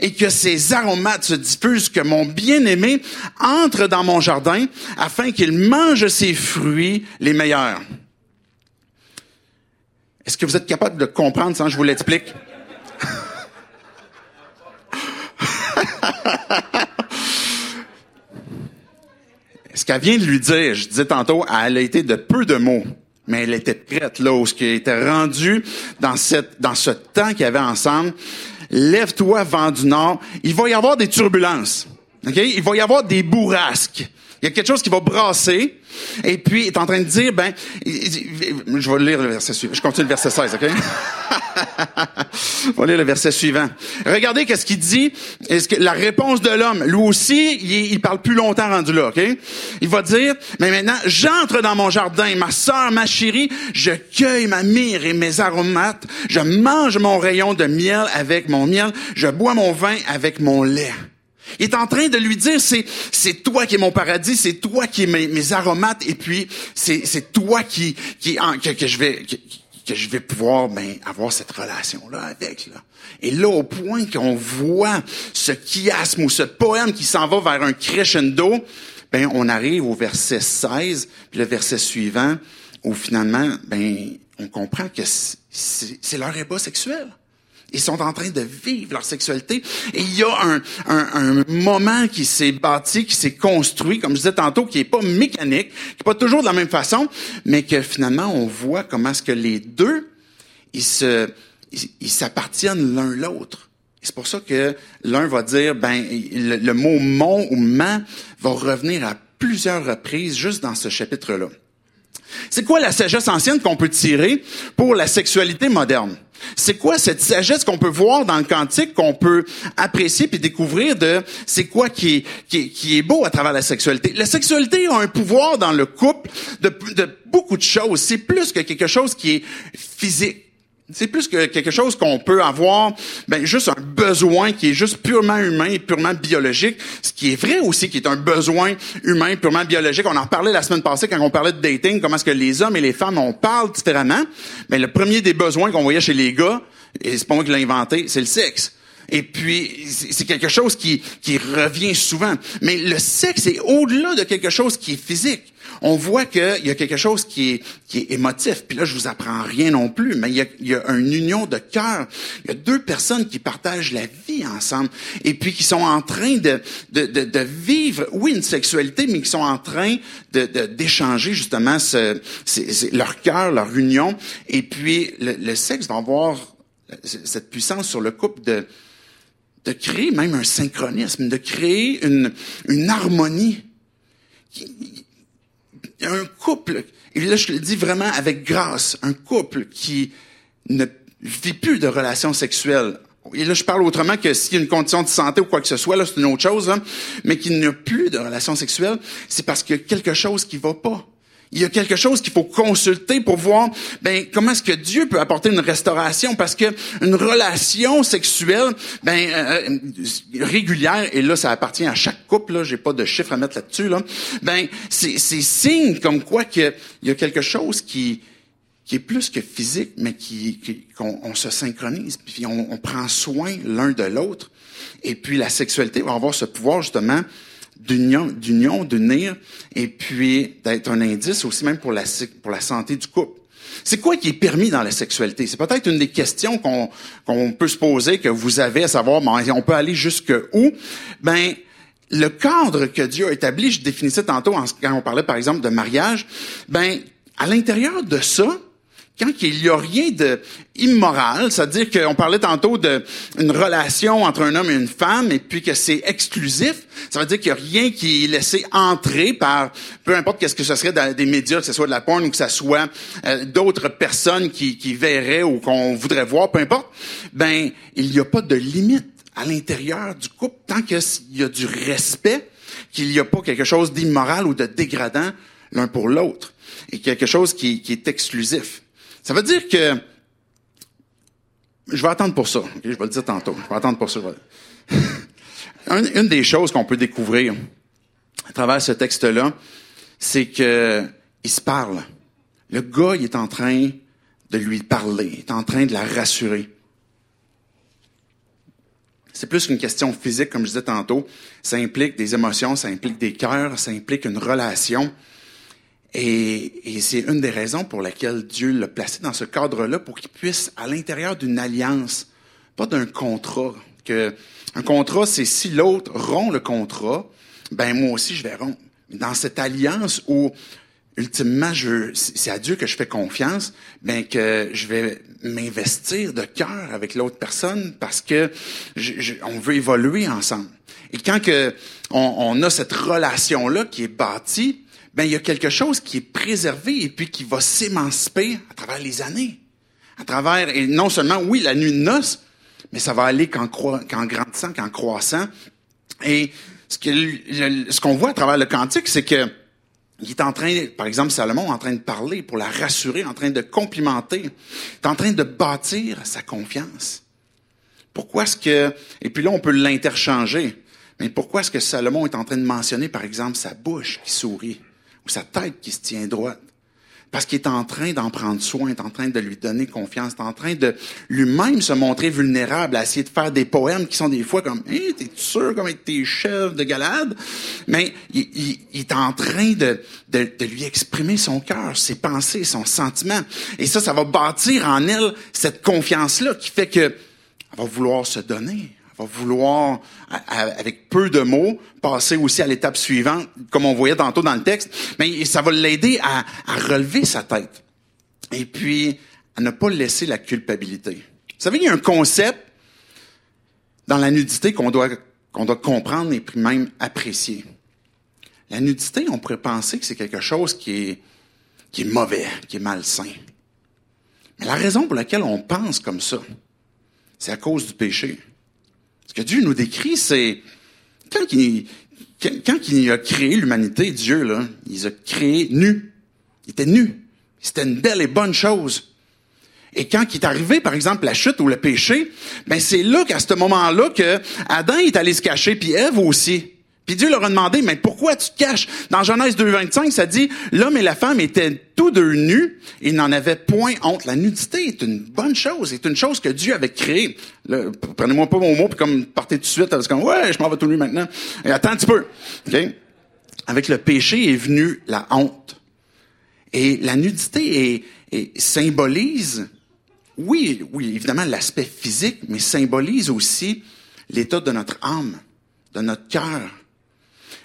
et que ces aromates se diffusent, que mon bien-aimé entre dans mon jardin afin qu'il mange ses fruits les meilleurs. Est-ce que vous êtes capable de comprendre sans que je vous l'explique? Ce qu'elle vient de lui dire, je disais tantôt, elle a été de peu de mots mais elle était prête là où ce qui était rendu dans cette dans ce temps qu'il y avait ensemble lève-toi vent du nord. Il va y avoir des turbulences. Il va y avoir des bourrasques. Il y a quelque chose qui va brasser. Et puis, il est en train de dire, ben, je vais lire le verset suivant. Je continue le verset 16, OK? je vais lire le verset suivant. Regardez qu'est-ce qu'il dit. La réponse de l'homme, lui aussi, il, il, parle plus longtemps rendu là, OK? Il va dire, mais maintenant, j'entre dans mon jardin, ma sœur, ma chérie, je cueille ma myrrhe et mes aromates, je mange mon rayon de miel avec mon miel, je bois mon vin avec mon lait. Il est en train de lui dire, c'est, c'est toi qui es mon paradis, c'est toi qui es mes, aromates, et puis c'est, c'est toi qui, qui, que, je vais, que, je vais pouvoir ben, avoir cette relation-là avec. Là. Et là, au point qu'on voit ce chiasme ou ce poème qui s'en va vers un crescendo, ben, on arrive au verset 16, puis le verset suivant, où finalement, ben, on comprend que c'est, c'est leur ébat sexuel. Ils sont en train de vivre leur sexualité. Et il y a un, un, un moment qui s'est bâti, qui s'est construit, comme je disais tantôt, qui est pas mécanique, qui est pas toujours de la même façon, mais que finalement, on voit comment est-ce que les deux, ils se, ils s'appartiennent l'un l'autre. C'est pour ça que l'un va dire, ben, le, mot mon ou man va revenir à plusieurs reprises juste dans ce chapitre-là. C'est quoi la sagesse ancienne qu'on peut tirer pour la sexualité moderne? C'est quoi cette sagesse qu'on peut voir dans le cantique, qu'on peut apprécier puis découvrir de c'est quoi qui est, beau à travers la sexualité? La sexualité a un pouvoir dans le couple de beaucoup de choses. C'est plus que quelque chose qui est physique. C'est plus que quelque chose qu'on peut avoir, ben juste un besoin qui est juste purement humain et purement biologique. Ce qui est vrai aussi, qui est un besoin humain purement biologique. On en parlait la semaine passée quand on parlait de dating, comment est-ce que les hommes et les femmes on parle différemment. Mais le premier des besoins qu'on voyait chez les gars, et c'est pas moi qui l'ai inventé, c'est le sexe. Et puis, c'est quelque chose qui, qui revient souvent. Mais le sexe est au-delà de quelque chose qui est physique. On voit qu'il y a quelque chose qui est, émotif. Puis là, je vous apprends rien non plus, mais il y a, une union de cœur. Il y a deux personnes qui partagent la vie ensemble et puis qui sont en train de, vivre, oui, une sexualité, mais qui sont en train de, d'échanger justement ce, leur cœur, leur union. Et puis, le, sexe va avoir cette puissance sur le couple de de créer même un synchronisme, de créer une harmonie. Un couple, et là je le dis vraiment avec grâce, un couple qui ne vit plus de relations sexuelles. Et là, je parle autrement que s'il y a une condition de santé ou quoi que ce soit, là, c'est une autre chose, hein, mais qui n'a plus de relations sexuelles, c'est parce qu'il y a quelque chose qui va pas il y a quelque chose qu'il faut consulter pour voir ben comment est-ce que Dieu peut apporter une restauration? Parce que une relation sexuelle ben euh, euh, régulière et là ça appartient à chaque couple là j'ai pas de chiffre à mettre là-dessus là ben c'est c'est signe comme quoi que il y a quelque chose qui qui est plus que physique mais qui qu'on on se synchronise puis on, on prend soin l'un de l'autre. Et puis la sexualité va avoir ce pouvoir justement d'union, d'union, d'unir, et puis d'être un indice aussi même pour la, pour la santé du couple. C'est quoi qui est permis dans la sexualité? C'est peut-être une des questions qu'on peut se poser, que vous avez à savoir, bon, on peut aller jusque où? Ben, le cadre que Dieu a établi, je définissais tantôt quand on parlait par exemple de mariage, ben, à l'intérieur de ça, quand il n'y a rien de immoral, c'est-à-dire qu'on parlait tantôt d'une relation entre un homme et une femme, et puis que c'est exclusif, ça veut dire qu'il n'y a rien qui est laissé entrer par, peu importe qu'est-ce que ce serait dans des médias, que ce soit de la porn ou que ce soit euh, d'autres personnes qui, verraient ou qu'on voudrait voir, peu importe, ben il n'y a pas de limite à l'intérieur du couple tant qu'il y a du respect, qu'il n'y a pas quelque chose d'immoral ou de dégradant l'un pour l'autre, et quelque chose qui est exclusif. Ça veut dire que je vais attendre pour ça. je vais le dire tantôt. Je vais attendre pour ça. une, des choses qu'on peut découvrir à travers ce texte-là, c'est que il se parle. Le gars, il est en train de lui parler, il est en train de la rassurer. C'est plus qu'une question physique, comme je disais tantôt. Ça implique des émotions, ça implique des cœurs, ça implique une relation. Et, et c'est une des raisons pour laquelle Dieu l'a placé dans ce cadre-là, pour qu'il puisse, à l'intérieur d'une alliance, pas d'un contrat, que un contrat, c'est si l'autre rompt le contrat, ben moi aussi je vais rompre. Dans cette alliance où ultimement je, c'est à Dieu que je fais confiance, ben que je vais m'investir de cœur avec l'autre personne parce que je, on veut évoluer ensemble. Et quand que on, on a cette relation là qui est bâtie, ben il y a quelque chose qui est préservé et puis qui va s'émanciper à travers les années. À travers, et non seulement, oui, la nuit de noces, mais ça va aller qu'en, grandissant, qu'en croissant. Et ce, qu'on voit à travers le cantique, c'est que il est en train, par exemple, Salomon en train de parler pour la rassurer, en train de complimenter, est en train de bâtir sa confiance. Pourquoi est-ce que, et puis là, on peut l'interchanger, mais pourquoi est-ce que Salomon est en train de mentionner, par exemple, sa bouche qui sourit? Ou sa tête qui se tient droite. Parce qu'il est en train d'en prendre soin, est en train de lui donner confiance, est en train de lui-même se montrer vulnérable, à essayer de faire des poèmes qui sont des fois comme hey, t'es sûr comme avec tes chefs de galade? Mais il, est en train de lui exprimer son cœur, ses pensées, son sentiment. Et ça, ça va bâtir en elle cette confiance-là qui fait que elle va vouloir se donner, vouloir, avec peu de mots, passer aussi à l'étape suivante, comme on voyait tantôt dans le texte, mais ça va l'aider à, relever sa tête. Et puis, à ne pas laisser la culpabilité. Vous savez, il y a un concept dans la nudité qu'on doit, doit comprendre et puis même apprécier. La nudité, on pourrait penser que c'est quelque chose qui est, qui est mauvais, qui est malsain. Mais la raison pour laquelle on pense comme ça, c'est à cause du péché. Ce que Dieu nous décrit, c'est quand il, a créé l'humanité, Dieu, là, il a créé nu. Il était nu. C'était une belle et bonne chose. Et quand il est arrivé, par exemple, la chute ou le péché, ben c'est là qu'à ce moment-là que Adam est allé se cacher, puis Ève aussi. Puis Dieu leur a demandé, mais pourquoi tu te caches? Dans Genèse 2.25, ça dit, l'homme et la femme étaient tous deux nus et n'en avaient point honte. La nudité est une bonne chose, c'est une chose que Dieu avait créée. Prenez-moi pas mon mot, puis comme partez tout de suite, parce que ouais, je m'en vais tout nu maintenant. Et attends un petit peu. Avec le péché est venue la honte. Et la nudité est, symbolise, oui, oui, évidemment, l'aspect physique, mais symbolise aussi l'état de notre âme, de notre cœur.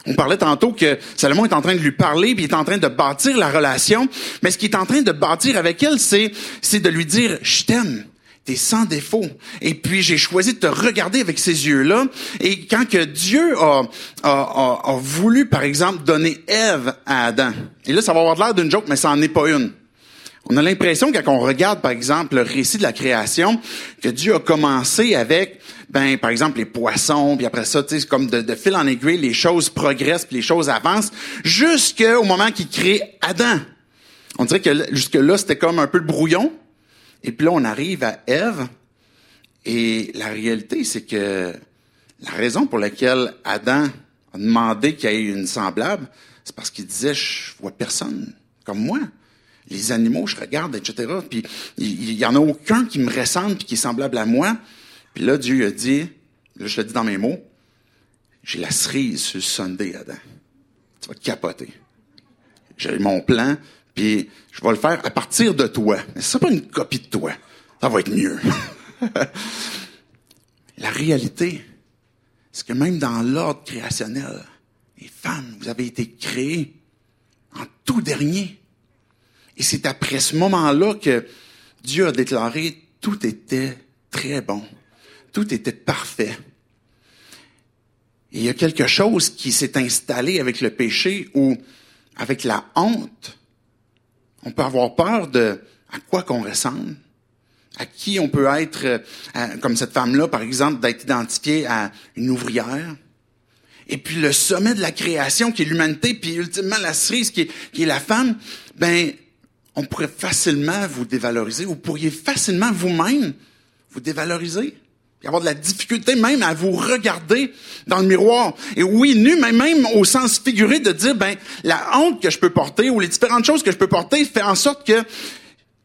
On parlait tantôt que Salomon est en train de lui parler, puis il est en train de bâtir la relation, mais ce qu'il est en train de bâtir avec elle, c'est, c'est de lui dire, je t'aime. T'es sans défaut. Et puis j'ai choisi de te regarder avec ces yeux-là. Et quand que Dieu a, a, a, voulu, par exemple, donner Ève à Adam, et là ça va avoir l'air d'une joke, mais ça n'en est pas une. On a l'impression quand on regarde, par exemple, le récit de la création, que Dieu a commencé avec, ben, par exemple, les poissons, puis après ça, tu comme de, fil en aiguille, les choses progressent, puis les choses avancent, jusqu'au moment qu'il crée Adam. On dirait que jusque-là, c'était comme un peu le brouillon. Et puis là, on arrive à Ève. Et la réalité, c'est que la raison pour laquelle Adam a demandé qu'il y ait une semblable, c'est parce qu'il disait, je vois personne comme moi les animaux, je regarde, etc. Puis il y, en a aucun qui me ressemble puis qui est semblable à moi. Puis là, Dieu a dit, là, je le dis dans mes mots, j'ai la cerise sur le Sunday, Adam. Tu vas te capoter. J'ai mon plan, puis je vais le faire à partir de toi. Mais c'est pas une copie de toi. Ça va être mieux. la réalité, c'est que même dans l'ordre créationnel, les femmes, vous avez été créées en tout dernier. Et c'est après ce moment-là que Dieu a déclaré tout était très bon, tout était parfait. Et il y a quelque chose qui s'est installé avec le péché ou avec la honte. On peut avoir peur de à quoi qu'on ressemble, à qui on peut être, euh, comme cette femme-là, par exemple, d'être identifiée à une ouvrière. Et puis le sommet de la création qui est l'humanité, puis ultimement la cerise qui est, qui est la femme, ben on pourrait facilement vous dévaloriser. Vous pourriez facilement vous-même vous dévaloriser. Et avoir de la difficulté même à vous regarder dans le miroir. Et oui, nu, mais même au sens figuré de dire, ben, la honte que je peux porter ou les différentes choses que je peux porter fait en sorte que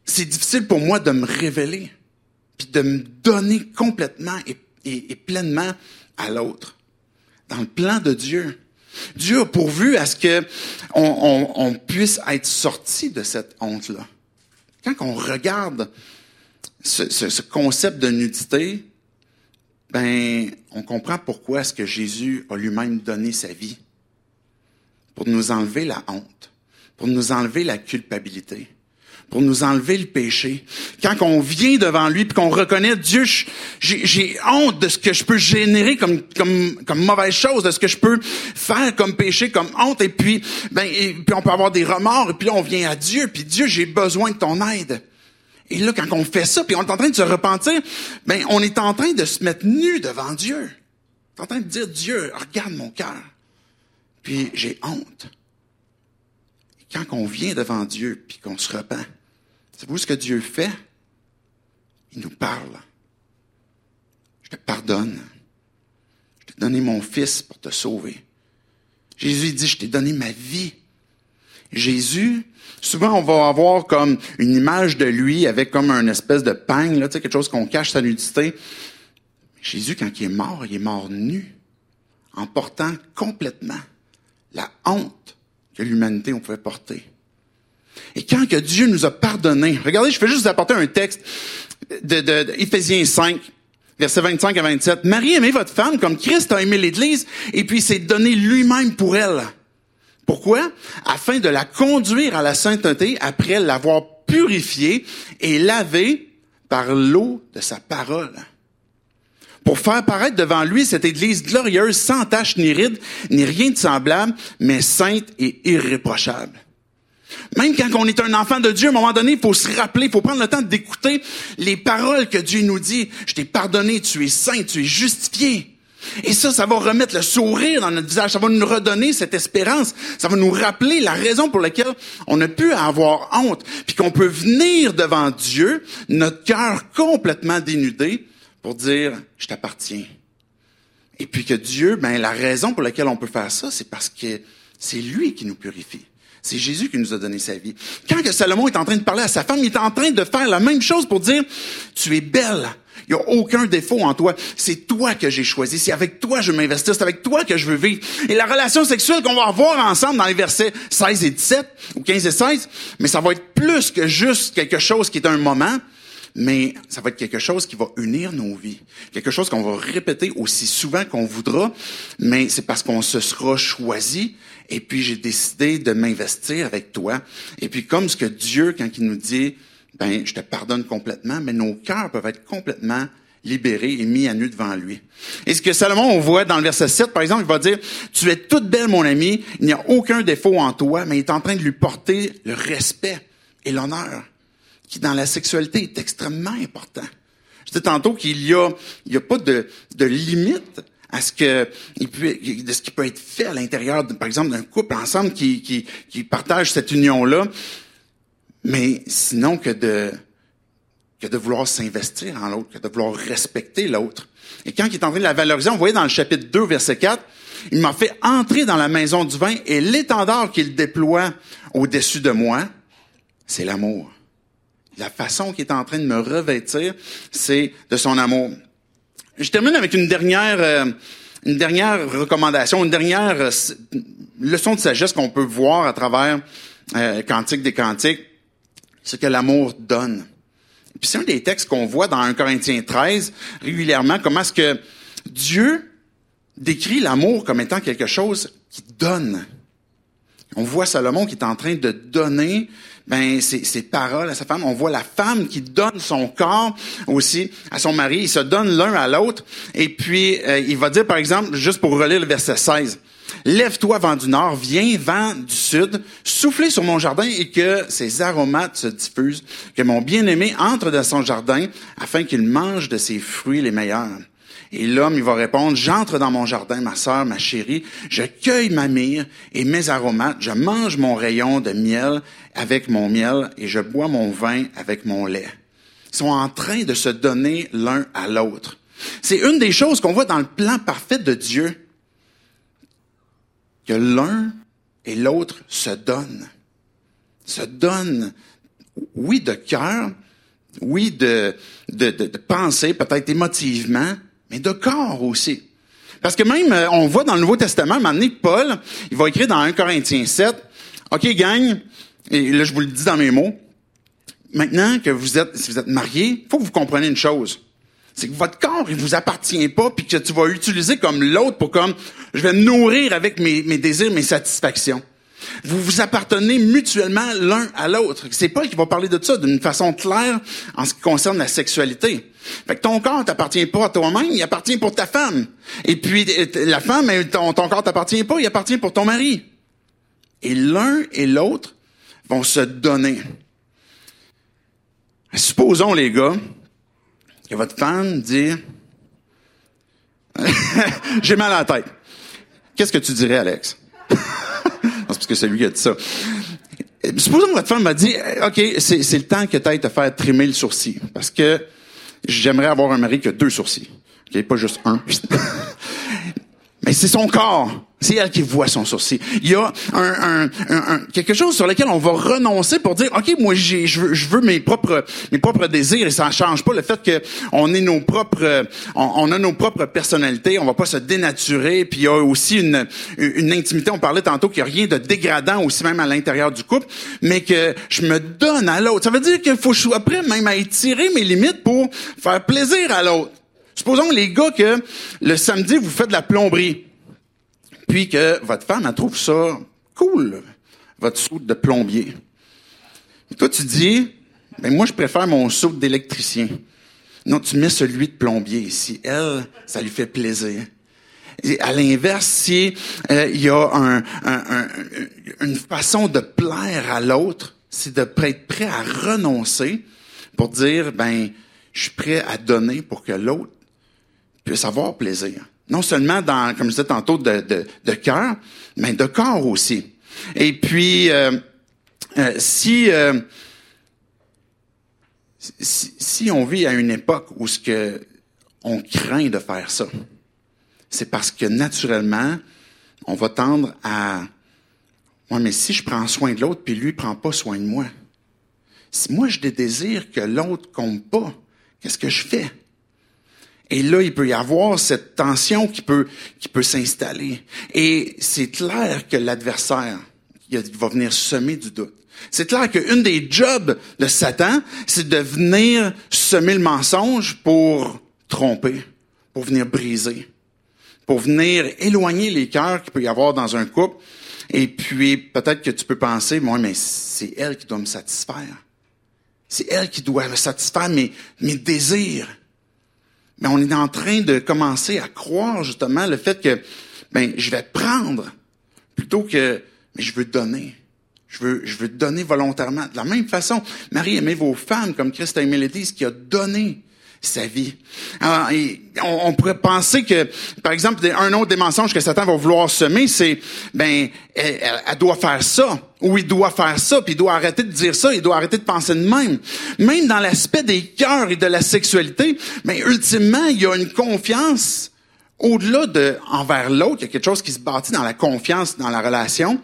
c'est difficile pour moi de me révéler. Puis de me donner complètement et pleinement à l'autre. Dans le plan de Dieu, Dieu a pourvu à ce que on, puisse être sorti de cette honte-là. Quand on regarde ce, concept de nudité, ben, on comprend pourquoi est-ce que Jésus a lui-même donné sa vie. Pour nous enlever la honte, pour nous enlever la culpabilité, pour nous enlever le péché. Quand on vient devant lui puis qu'on reconnaît Dieu, j'ai honte de ce que je peux générer comme comme comme mauvaise chose, de ce que je peux faire comme péché, comme honte. Et puis ben et puis on peut avoir des remords. Et puis on vient à Dieu. Puis Dieu, j'ai besoin de ton aide. Et là quand on fait ça, puis on est en train de se repentir, ben on est en train de se mettre nu devant Dieu. On est en train de dire Dieu, regarde mon cœur. Puis j'ai honte. Quand on vient devant Dieu puis qu'on se repent, Savez-vous ce que Dieu fait? Il nous parle. Je te pardonne. Je t'ai donné mon fils pour te sauver. Jésus dit, je t'ai donné ma vie. Jésus, souvent on va avoir comme une image de lui avec comme un espèce de peigne, là, tu quelque chose qu'on cache sa nudité. Jésus, quand il est mort, il est mort nu, en portant complètement la honte que l'humanité on pouvait porter. Et quand que Dieu nous a pardonné, regardez, je vais juste vous apporter un texte de, de, 5, versets 25 à 27. Marie aimait votre femme comme Christ a aimé l'Église et puis s'est donné lui-même pour elle. Pourquoi? Afin de la conduire à la sainteté après l'avoir purifiée et lavée par l'eau de sa parole. Pour faire paraître devant lui cette Église glorieuse, sans tache ni ride, ni rien de semblable, mais sainte et irréprochable. Même quand on est un enfant de Dieu, à un moment donné, il faut se rappeler, il faut prendre le temps d'écouter les paroles que Dieu nous dit. Je t'ai pardonné, tu es saint, tu es justifié. Et ça, ça va remettre le sourire dans notre visage, ça va nous redonner cette espérance, ça va nous rappeler la raison pour laquelle on a pu avoir honte, puis qu'on peut venir devant Dieu, notre cœur complètement dénudé, pour dire, je t'appartiens. Et puis que Dieu, ben, la raison pour laquelle on peut faire ça, c'est parce que c'est lui qui nous purifie. C'est Jésus qui nous a donné sa vie. Quand que Salomon est en train de parler à sa femme, il est en train de faire la même chose pour dire, tu es belle. Il n'y a aucun défaut en toi. C'est toi que j'ai choisi. C'est avec toi que je veux m'investir. C'est avec toi que je veux vivre. Et la relation sexuelle qu'on va avoir ensemble dans les versets 16 et 17, ou 15 et 16, mais ça va être plus que juste quelque chose qui est un moment, mais ça va être quelque chose qui va unir nos vies. Quelque chose qu'on va répéter aussi souvent qu'on voudra, mais c'est parce qu'on se sera choisi et puis j'ai décidé de m'investir avec toi. Et puis comme ce que Dieu, quand il nous dit, ben, je te pardonne complètement, mais nos cœurs peuvent être complètement libérés et mis à nu devant lui. Et ce que Salomon, on voit dans le verset 7, par exemple, il va dire, tu es toute belle, mon ami, il n'y a aucun défaut en toi, mais il est en train de lui porter le respect et l'honneur qui, dans la sexualité, est extrêmement important. Je disais tantôt qu'il y a, il y a pas de, de limite à ce que peut, de ce qui peut être fait à l'intérieur, par exemple, d'un couple ensemble qui, partage cette union-là, mais sinon que de que vouloir s'investir en l'autre, que de vouloir respecter l'autre. Et quand il est en train de la valoriser, on voyait dans le chapitre 2, verset 4, il m'a fait entrer dans la maison du vin et l'étendard qu'il déploie au-dessus de moi, c'est l'amour. La façon qu'il est en train de me revêtir, c'est de son amour. Je termine avec une dernière, euh, une dernière recommandation, une dernière euh, leçon de sagesse qu'on peut voir à travers euh, Cantique des Cantiques, c'est que l'amour donne. Puis c'est un des textes qu'on voit dans 1 Corinthiens 13 régulièrement, comment est-ce que Dieu décrit l'amour comme étant quelque chose qui donne. On voit Salomon qui est en train de donner ben ses, paroles à sa femme. On voit la femme qui donne son corps aussi à son mari. Ils se donnent l'un à l'autre. Et puis, euh, il va dire, par exemple, juste pour relire le verset 16, Lève-toi, vent du nord, viens, vent du sud, soufflez sur mon jardin et que ses aromates se diffusent, que mon bien-aimé entre dans son jardin afin qu'il mange de ses fruits les meilleurs. Et l'homme, il va répondre, j'entre dans mon jardin, ma sœur, ma chérie, je cueille ma myrrhe et mes aromates, je mange mon rayon de miel avec mon miel et je bois mon vin avec mon lait. Ils sont en train de se donner l'un à l'autre. C'est une des choses qu'on voit dans le plan parfait de Dieu, que l'un et l'autre se donnent. Se donnent, oui, de cœur, oui, de, de, de, de pensée, peut-être émotivement, mais de corps aussi. Parce que même, euh, on voit dans le Nouveau Testament, à Paul, il va écrire dans 1 Corinthiens 7, OK, gang, et là, je vous le dis dans mes mots, maintenant que vous êtes, si vous êtes mariés, faut que vous compreniez une chose. C'est que votre corps, il vous appartient pas, puis que tu vas l'utiliser comme l'autre pour comme, je vais nourrir avec mes désirs, mes satisfactions. Vous vous appartenez mutuellement l'un à l'autre. C'est Paul qui va parler de ça d'une façon claire en ce qui concerne la sexualité. Fait que ton corps t'appartient pas à toi-même, il appartient pour ta femme. Et puis la femme, ton, ton corps t'appartient pas, il appartient pour ton mari. Et l'un et l'autre vont se donner. Supposons, les gars, que votre femme dit J'ai mal à la tête. Qu'est-ce que tu dirais, Alex? parce que c'est lui qui a dit ça. Supposons que votre femme m'a dit, OK, c'est le temps que tu ailles te faire trimer le sourcil. Parce que j'aimerais avoir un mari qui a deux sourcils. OK, pas juste un. Mais c'est son corps. C'est elle qui voit son sourcil. Il y a un, un, un, quelque chose sur lequel on va renoncer pour dire, ok, moi j'ai, je veux, je veux mes propres, mes propres désirs et ça ne change pas le fait que on est nos propres, on, a nos propres personnalités. On va pas se dénaturer. Puis il y a aussi une, une intimité. On parlait tantôt qu'il n'y a rien de dégradant aussi même à l'intérieur du couple, mais que je me donne à l'autre. Ça veut dire qu'il faut que je sois prêt même à étirer mes limites pour faire plaisir à l'autre. Supposons les gars que le samedi vous faites de la plomberie puis que votre femme, elle trouve ça cool, votre soude de plombier. Et toi, tu dis, ben moi, je préfère mon soude d'électricien. Non, tu mets celui de plombier ici. Elle, ça lui fait plaisir. à l'inverse, si euh, il y a un, une façon de plaire à l'autre, c'est de être prêt à renoncer pour dire, ben, je suis prêt à donner pour que l'autre puisse avoir plaisir. Non seulement dans, comme je disais tantôt, de, de, de cœur, mais de corps aussi. Et puis, euh, euh, si, euh, si, si on vit à une époque où ce que on craint de faire ça, c'est parce que naturellement, on va tendre à Ouais, mais si je prends soin de l'autre, puis lui prend pas soin de moi. Si moi je désire que l'autre compte pas, qu'est-ce que je fais? Et là, il peut y avoir cette tension qui peut, qui peut s'installer. Et c'est clair que l'adversaire va venir semer du doute. C'est clair qu'une des jobs de Satan, c'est de venir semer le mensonge pour tromper, pour venir briser, pour venir éloigner les cœurs qu'il peut y avoir dans un couple. Et puis, peut-être que tu peux penser, moi, mais c'est elle qui doit me satisfaire. C'est elle qui doit me satisfaire mes, mes désirs. Mais on est en train de commencer à croire justement le fait que ben je vais prendre plutôt que mais je veux donner. Je veux, je veux donner volontairement. De la même façon, Marie aimait vos femmes comme Christ a aimé l'Église qui a donné sa vie. Alors, on, pourrait penser que, par exemple, un autre des mensonges que Satan va vouloir semer, c'est, ben, elle, elle, doit faire ça, ou il doit faire ça, puis il doit arrêter de dire ça, il doit arrêter de penser de même. Même dans l'aspect des cœurs et de la sexualité, mais ben, ultimement, il y a une confiance au-delà de envers l'autre. Il y a quelque chose qui se bâtit dans la confiance, dans la relation,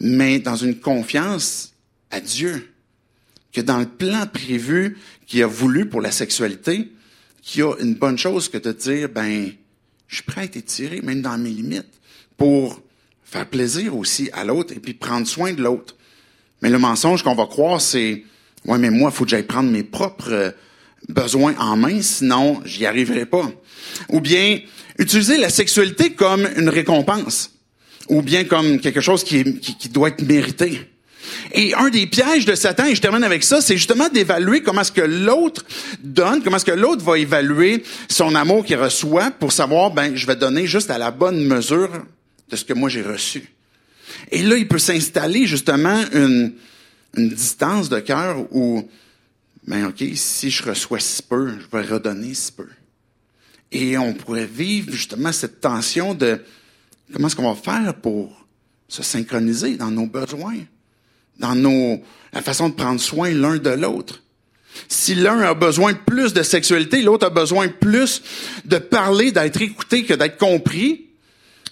mais dans une confiance à Dieu. Que dans le plan prévu qu'il a voulu pour la sexualité, qu'il y a une bonne chose que de dire, ben, je suis prêt à être étiré, même dans mes limites, pour faire plaisir aussi à l'autre et puis prendre soin de l'autre. Mais le mensonge qu'on va croire, c'est, ouais, mais moi, il faut que j'aille prendre mes propres euh, besoins en main, sinon, j'y arriverai pas. Ou bien, utiliser la sexualité comme une récompense. Ou bien comme quelque chose qui, qui, qui doit être mérité. Et un des pièges de Satan, et je termine avec ça, c'est justement d'évaluer comment est-ce que l'autre donne, comment est-ce que l'autre va évaluer son amour qu'il reçoit pour savoir, ben, je vais donner juste à la bonne mesure de ce que moi j'ai reçu. Et là, il peut s'installer justement une, une distance de cœur où, ben, OK, si je reçois si peu, je vais redonner si peu. Et on pourrait vivre justement cette tension de comment est-ce qu'on va faire pour se synchroniser dans nos besoins dans nos, la façon de prendre soin l'un de l'autre. Si l'un a besoin plus de sexualité, l'autre a besoin plus de parler, d'être écouté que d'être compris.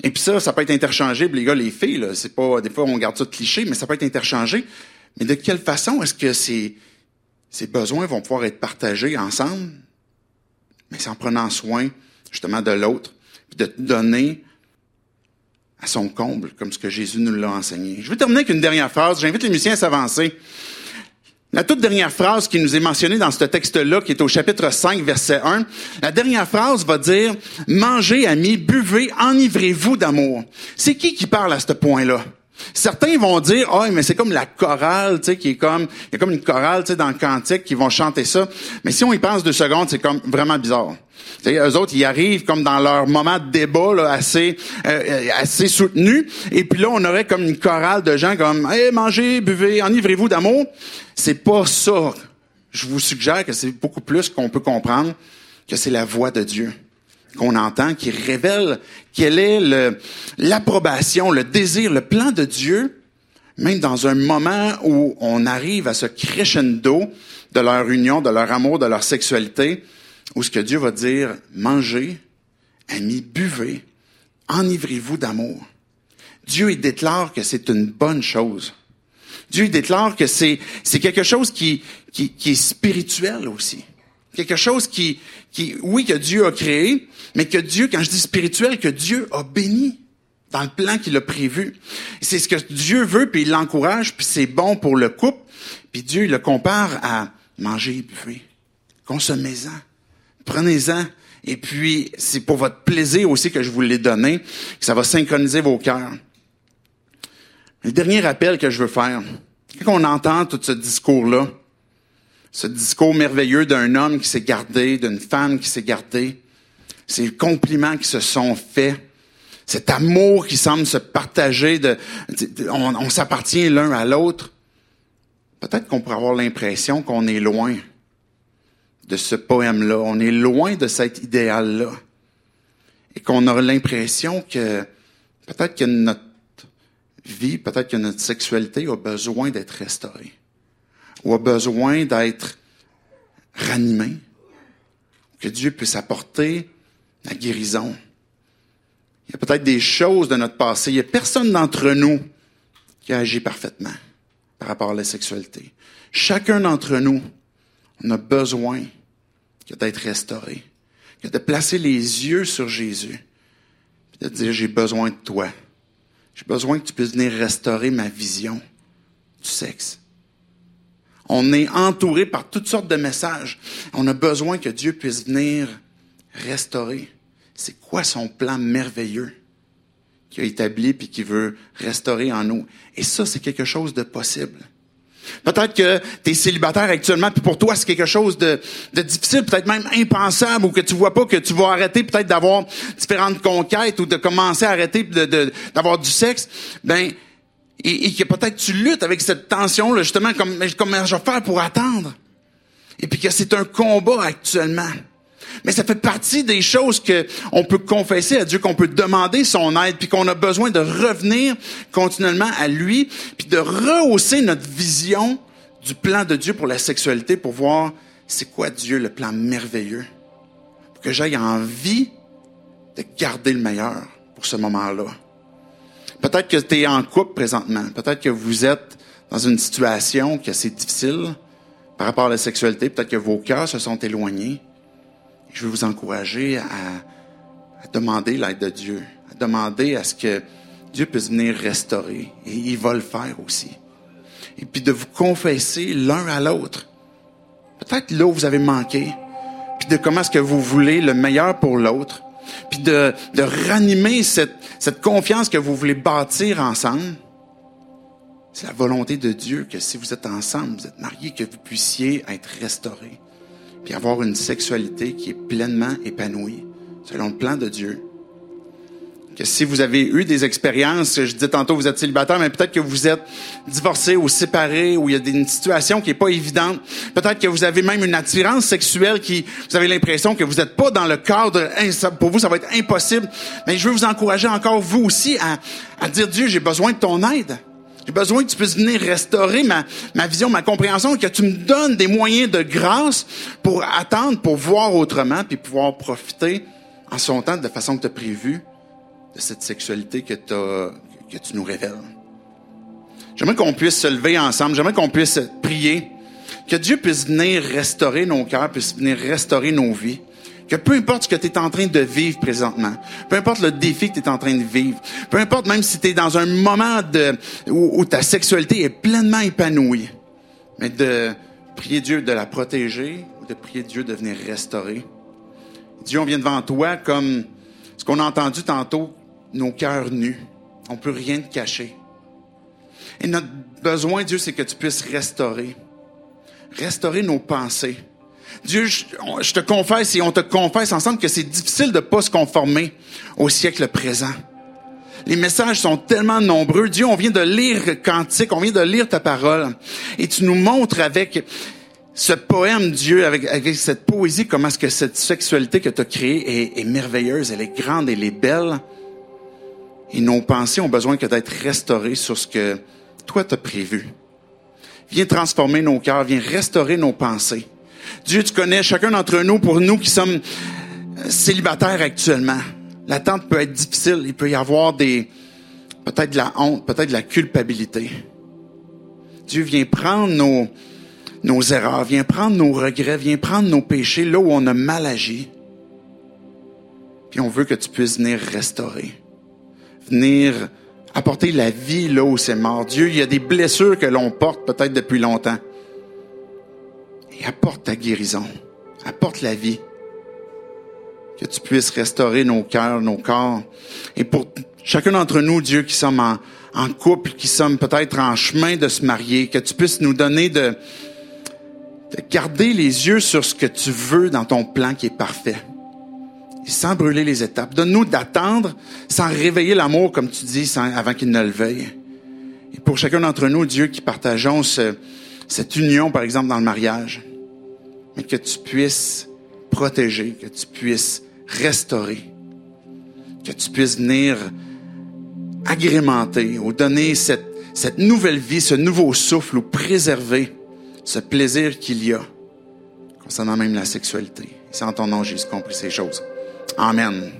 Et puis ça, ça peut être interchangeable, les gars, les filles. Là. C'est pas, des fois, on garde ça de cliché, mais ça peut être interchangé. Mais de quelle façon est-ce que ces, ces besoins vont pouvoir être partagés ensemble? Mais c'est en prenant soin, justement, de l'autre, puis de donner à son comble, comme ce que Jésus nous l'a enseigné. Je vais terminer avec une dernière phrase. J'invite les musiciens à s'avancer. La toute dernière phrase qui nous est mentionnée dans ce texte-là, qui est au chapitre 5, verset 1, la dernière phrase va dire, mangez, amis, buvez, enivrez-vous d'amour. C'est qui qui parle à ce point-là? Certains vont dire, oh, mais c'est comme la chorale, tu sais, qui est comme, il y a comme une chorale, tu sais, dans le cantique, qui vont chanter ça. Mais si on y pense deux secondes, c'est comme vraiment bizarre. sais, eux autres, ils arrivent comme dans leur moment de débat là, assez euh, assez soutenu, et puis là, on aurait comme une chorale de gens comme, hey, mangez, buvez, enivrez-vous d'amour. C'est pas ça. Je vous suggère que c'est beaucoup plus qu'on peut comprendre que c'est la voix de Dieu qu'on entend, qui révèle quelle est l'approbation, le, désir, le plan de Dieu, même dans un moment où on arrive à ce crescendo de leur union, de leur amour, de leur sexualité, où ce que Dieu va dire, mangez, amis, buvez, enivrez-vous d'amour. Dieu, il déclare que c'est une bonne chose. Dieu, il déclare que c'est, c'est quelque chose qui, qui, qui est spirituel aussi. Quelque chose qui, qui, oui, que Dieu a créé, mais que Dieu, quand je dis spirituel, que Dieu a béni dans le plan qu'il a prévu. C'est ce que Dieu veut, puis il l'encourage, puis c'est bon pour le couple. Puis Dieu le compare à manger et buver. Consommez-en. Prenez-en. Et puis, c'est pour votre plaisir aussi que je vous l'ai donné, que ça va synchroniser vos cœurs. Le dernier appel que je veux faire, quand on entend tout ce discours-là, ce discours merveilleux d'un homme qui s'est gardé, d'une femme qui s'est gardée, ces compliments qui se sont faits, cet amour qui semble se partager, de, on, on s'appartient l'un à l'autre, peut-être qu'on pourrait avoir l'impression qu'on est loin de ce poème-là, on est loin de cet idéal-là, et qu'on a l'impression que peut-être que notre vie, peut-être que notre sexualité a besoin d'être restaurée, ou a besoin d'être ranimée, que Dieu puisse apporter la guérison. Il y a peut-être des choses de notre passé. Il n'y a personne d'entre nous qui a agi parfaitement par rapport à la sexualité. Chacun d'entre nous, on a besoin d'être restauré, de placer les yeux sur Jésus, de dire, j'ai besoin de toi. J'ai besoin que tu puisses venir restaurer ma vision du sexe. On est entouré par toutes sortes de messages. On a besoin que Dieu puisse venir restaurer. C'est quoi son plan merveilleux qu'il a établi puis qu'il veut restaurer en nous? Et ça, c'est quelque chose de possible. Peut-être que tu es célibataire actuellement, puis pour toi, c'est quelque chose de, de difficile, peut-être même impensable, ou que tu vois pas que tu vas arrêter peut-être d'avoir différentes conquêtes ou de commencer à arrêter d'avoir du sexe. Ben, et, et que peut-être tu luttes avec cette tension-là, justement, comme comment je vais faire pour attendre? Et puis que c'est un combat actuellement. Mais ça fait partie des choses que on peut confesser à Dieu, qu'on peut demander son aide, puis qu'on a besoin de revenir continuellement à lui, puis de rehausser notre vision du plan de Dieu pour la sexualité, pour voir c'est quoi Dieu, le plan merveilleux. Pour que j'aille envie de garder le meilleur pour ce moment-là. Peut-être que tu es en couple présentement. Peut-être que vous êtes dans une situation qui est assez difficile par rapport à la sexualité. Peut-être que vos cœurs se sont éloignés. Je veux vous encourager à, à demander l'aide de Dieu, à demander à ce que Dieu puisse venir restaurer. Et il va le faire aussi. Et puis de vous confesser l'un à l'autre. Peut-être là où vous avez manqué. Puis de comment est-ce que vous voulez le meilleur pour l'autre puis de, de ranimer cette, cette confiance que vous voulez bâtir ensemble. C'est la volonté de Dieu que si vous êtes ensemble, vous êtes mariés, que vous puissiez être restaurés, puis avoir une sexualité qui est pleinement épanouie, selon le plan de Dieu que si vous avez eu des expériences, je disais tantôt vous êtes célibataire, mais peut-être que vous êtes divorcé ou séparé, ou il y a une situation qui est pas évidente. Peut-être que vous avez même une attirance sexuelle qui, vous avez l'impression que vous n'êtes pas dans le cadre, pour vous ça va être impossible. Mais je veux vous encourager encore vous aussi à, à dire Dieu, j'ai besoin de ton aide. J'ai besoin que tu puisses venir restaurer ma, ma vision, ma compréhension, que tu me donnes des moyens de grâce pour attendre, pour voir autrement, puis pouvoir profiter en son temps de façon que tu as prévu de cette sexualité que, que tu nous révèles. J'aimerais qu'on puisse se lever ensemble, j'aimerais qu'on puisse prier, que Dieu puisse venir restaurer nos cœurs, puisse venir restaurer nos vies. Que peu importe ce que tu es en train de vivre présentement, peu importe le défi que tu es en train de vivre, peu importe même si tu es dans un moment où, où ta sexualité est pleinement épanouie, mais de prier Dieu de la protéger ou de prier Dieu de venir restaurer. Dieu, on vient devant toi comme ce qu'on a entendu tantôt, nos cœurs nus. On peut rien te cacher. Et notre besoin, Dieu, c'est que tu puisses restaurer. Restaurer nos pensées. Dieu, je, te confesse et on te confesse ensemble que c'est difficile de pas se conformer au siècle présent. Les messages sont tellement nombreux. Dieu, on vient de lire Cantique, on vient de lire ta parole. Et tu nous montres avec ce poème, Dieu, avec, cette poésie, comment est-ce que cette sexualité que tu as créée est, est merveilleuse, elle est grande, elle est belle. Et nos pensées ont besoin que d'être restaurées sur ce que toi t'as prévu. Viens transformer nos cœurs, viens restaurer nos pensées. Dieu, tu connais chacun d'entre nous, pour nous qui sommes célibataires actuellement. L'attente peut être difficile, il peut y avoir peut-être de la honte, peut-être de la culpabilité. Dieu vient prendre nos, nos erreurs, viens prendre nos regrets, viens prendre nos péchés là où on a mal agi. Puis on veut que tu puisses venir restaurer venir apporter la vie là où c'est mort. Dieu, il y a des blessures que l'on porte peut-être depuis longtemps. Et apporte ta guérison. Apporte la vie. Que tu puisses restaurer nos cœurs, nos corps. Et pour chacun d'entre nous, Dieu, qui sommes en, couple, qui sommes peut-être en chemin de se marier, que tu puisses nous donner de, de garder les yeux sur ce que tu veux dans ton plan qui est parfait. et sans brûler les étapes. Donne-nous d'attendre sans réveiller l'amour, comme tu dis, avant qu'il ne le veuille. Et pour chacun d'entre nous, Dieu, qui partageons cette union, par exemple, dans le mariage, mais que tu puisses protéger, que tu puisses restaurer, que tu puisses venir agrémenter ou donner cette, nouvelle vie, ce nouveau souffle ou préserver ce plaisir qu'il y a concernant même la sexualité. C'est en ton nom, Jésus, compris ces choses. Amen.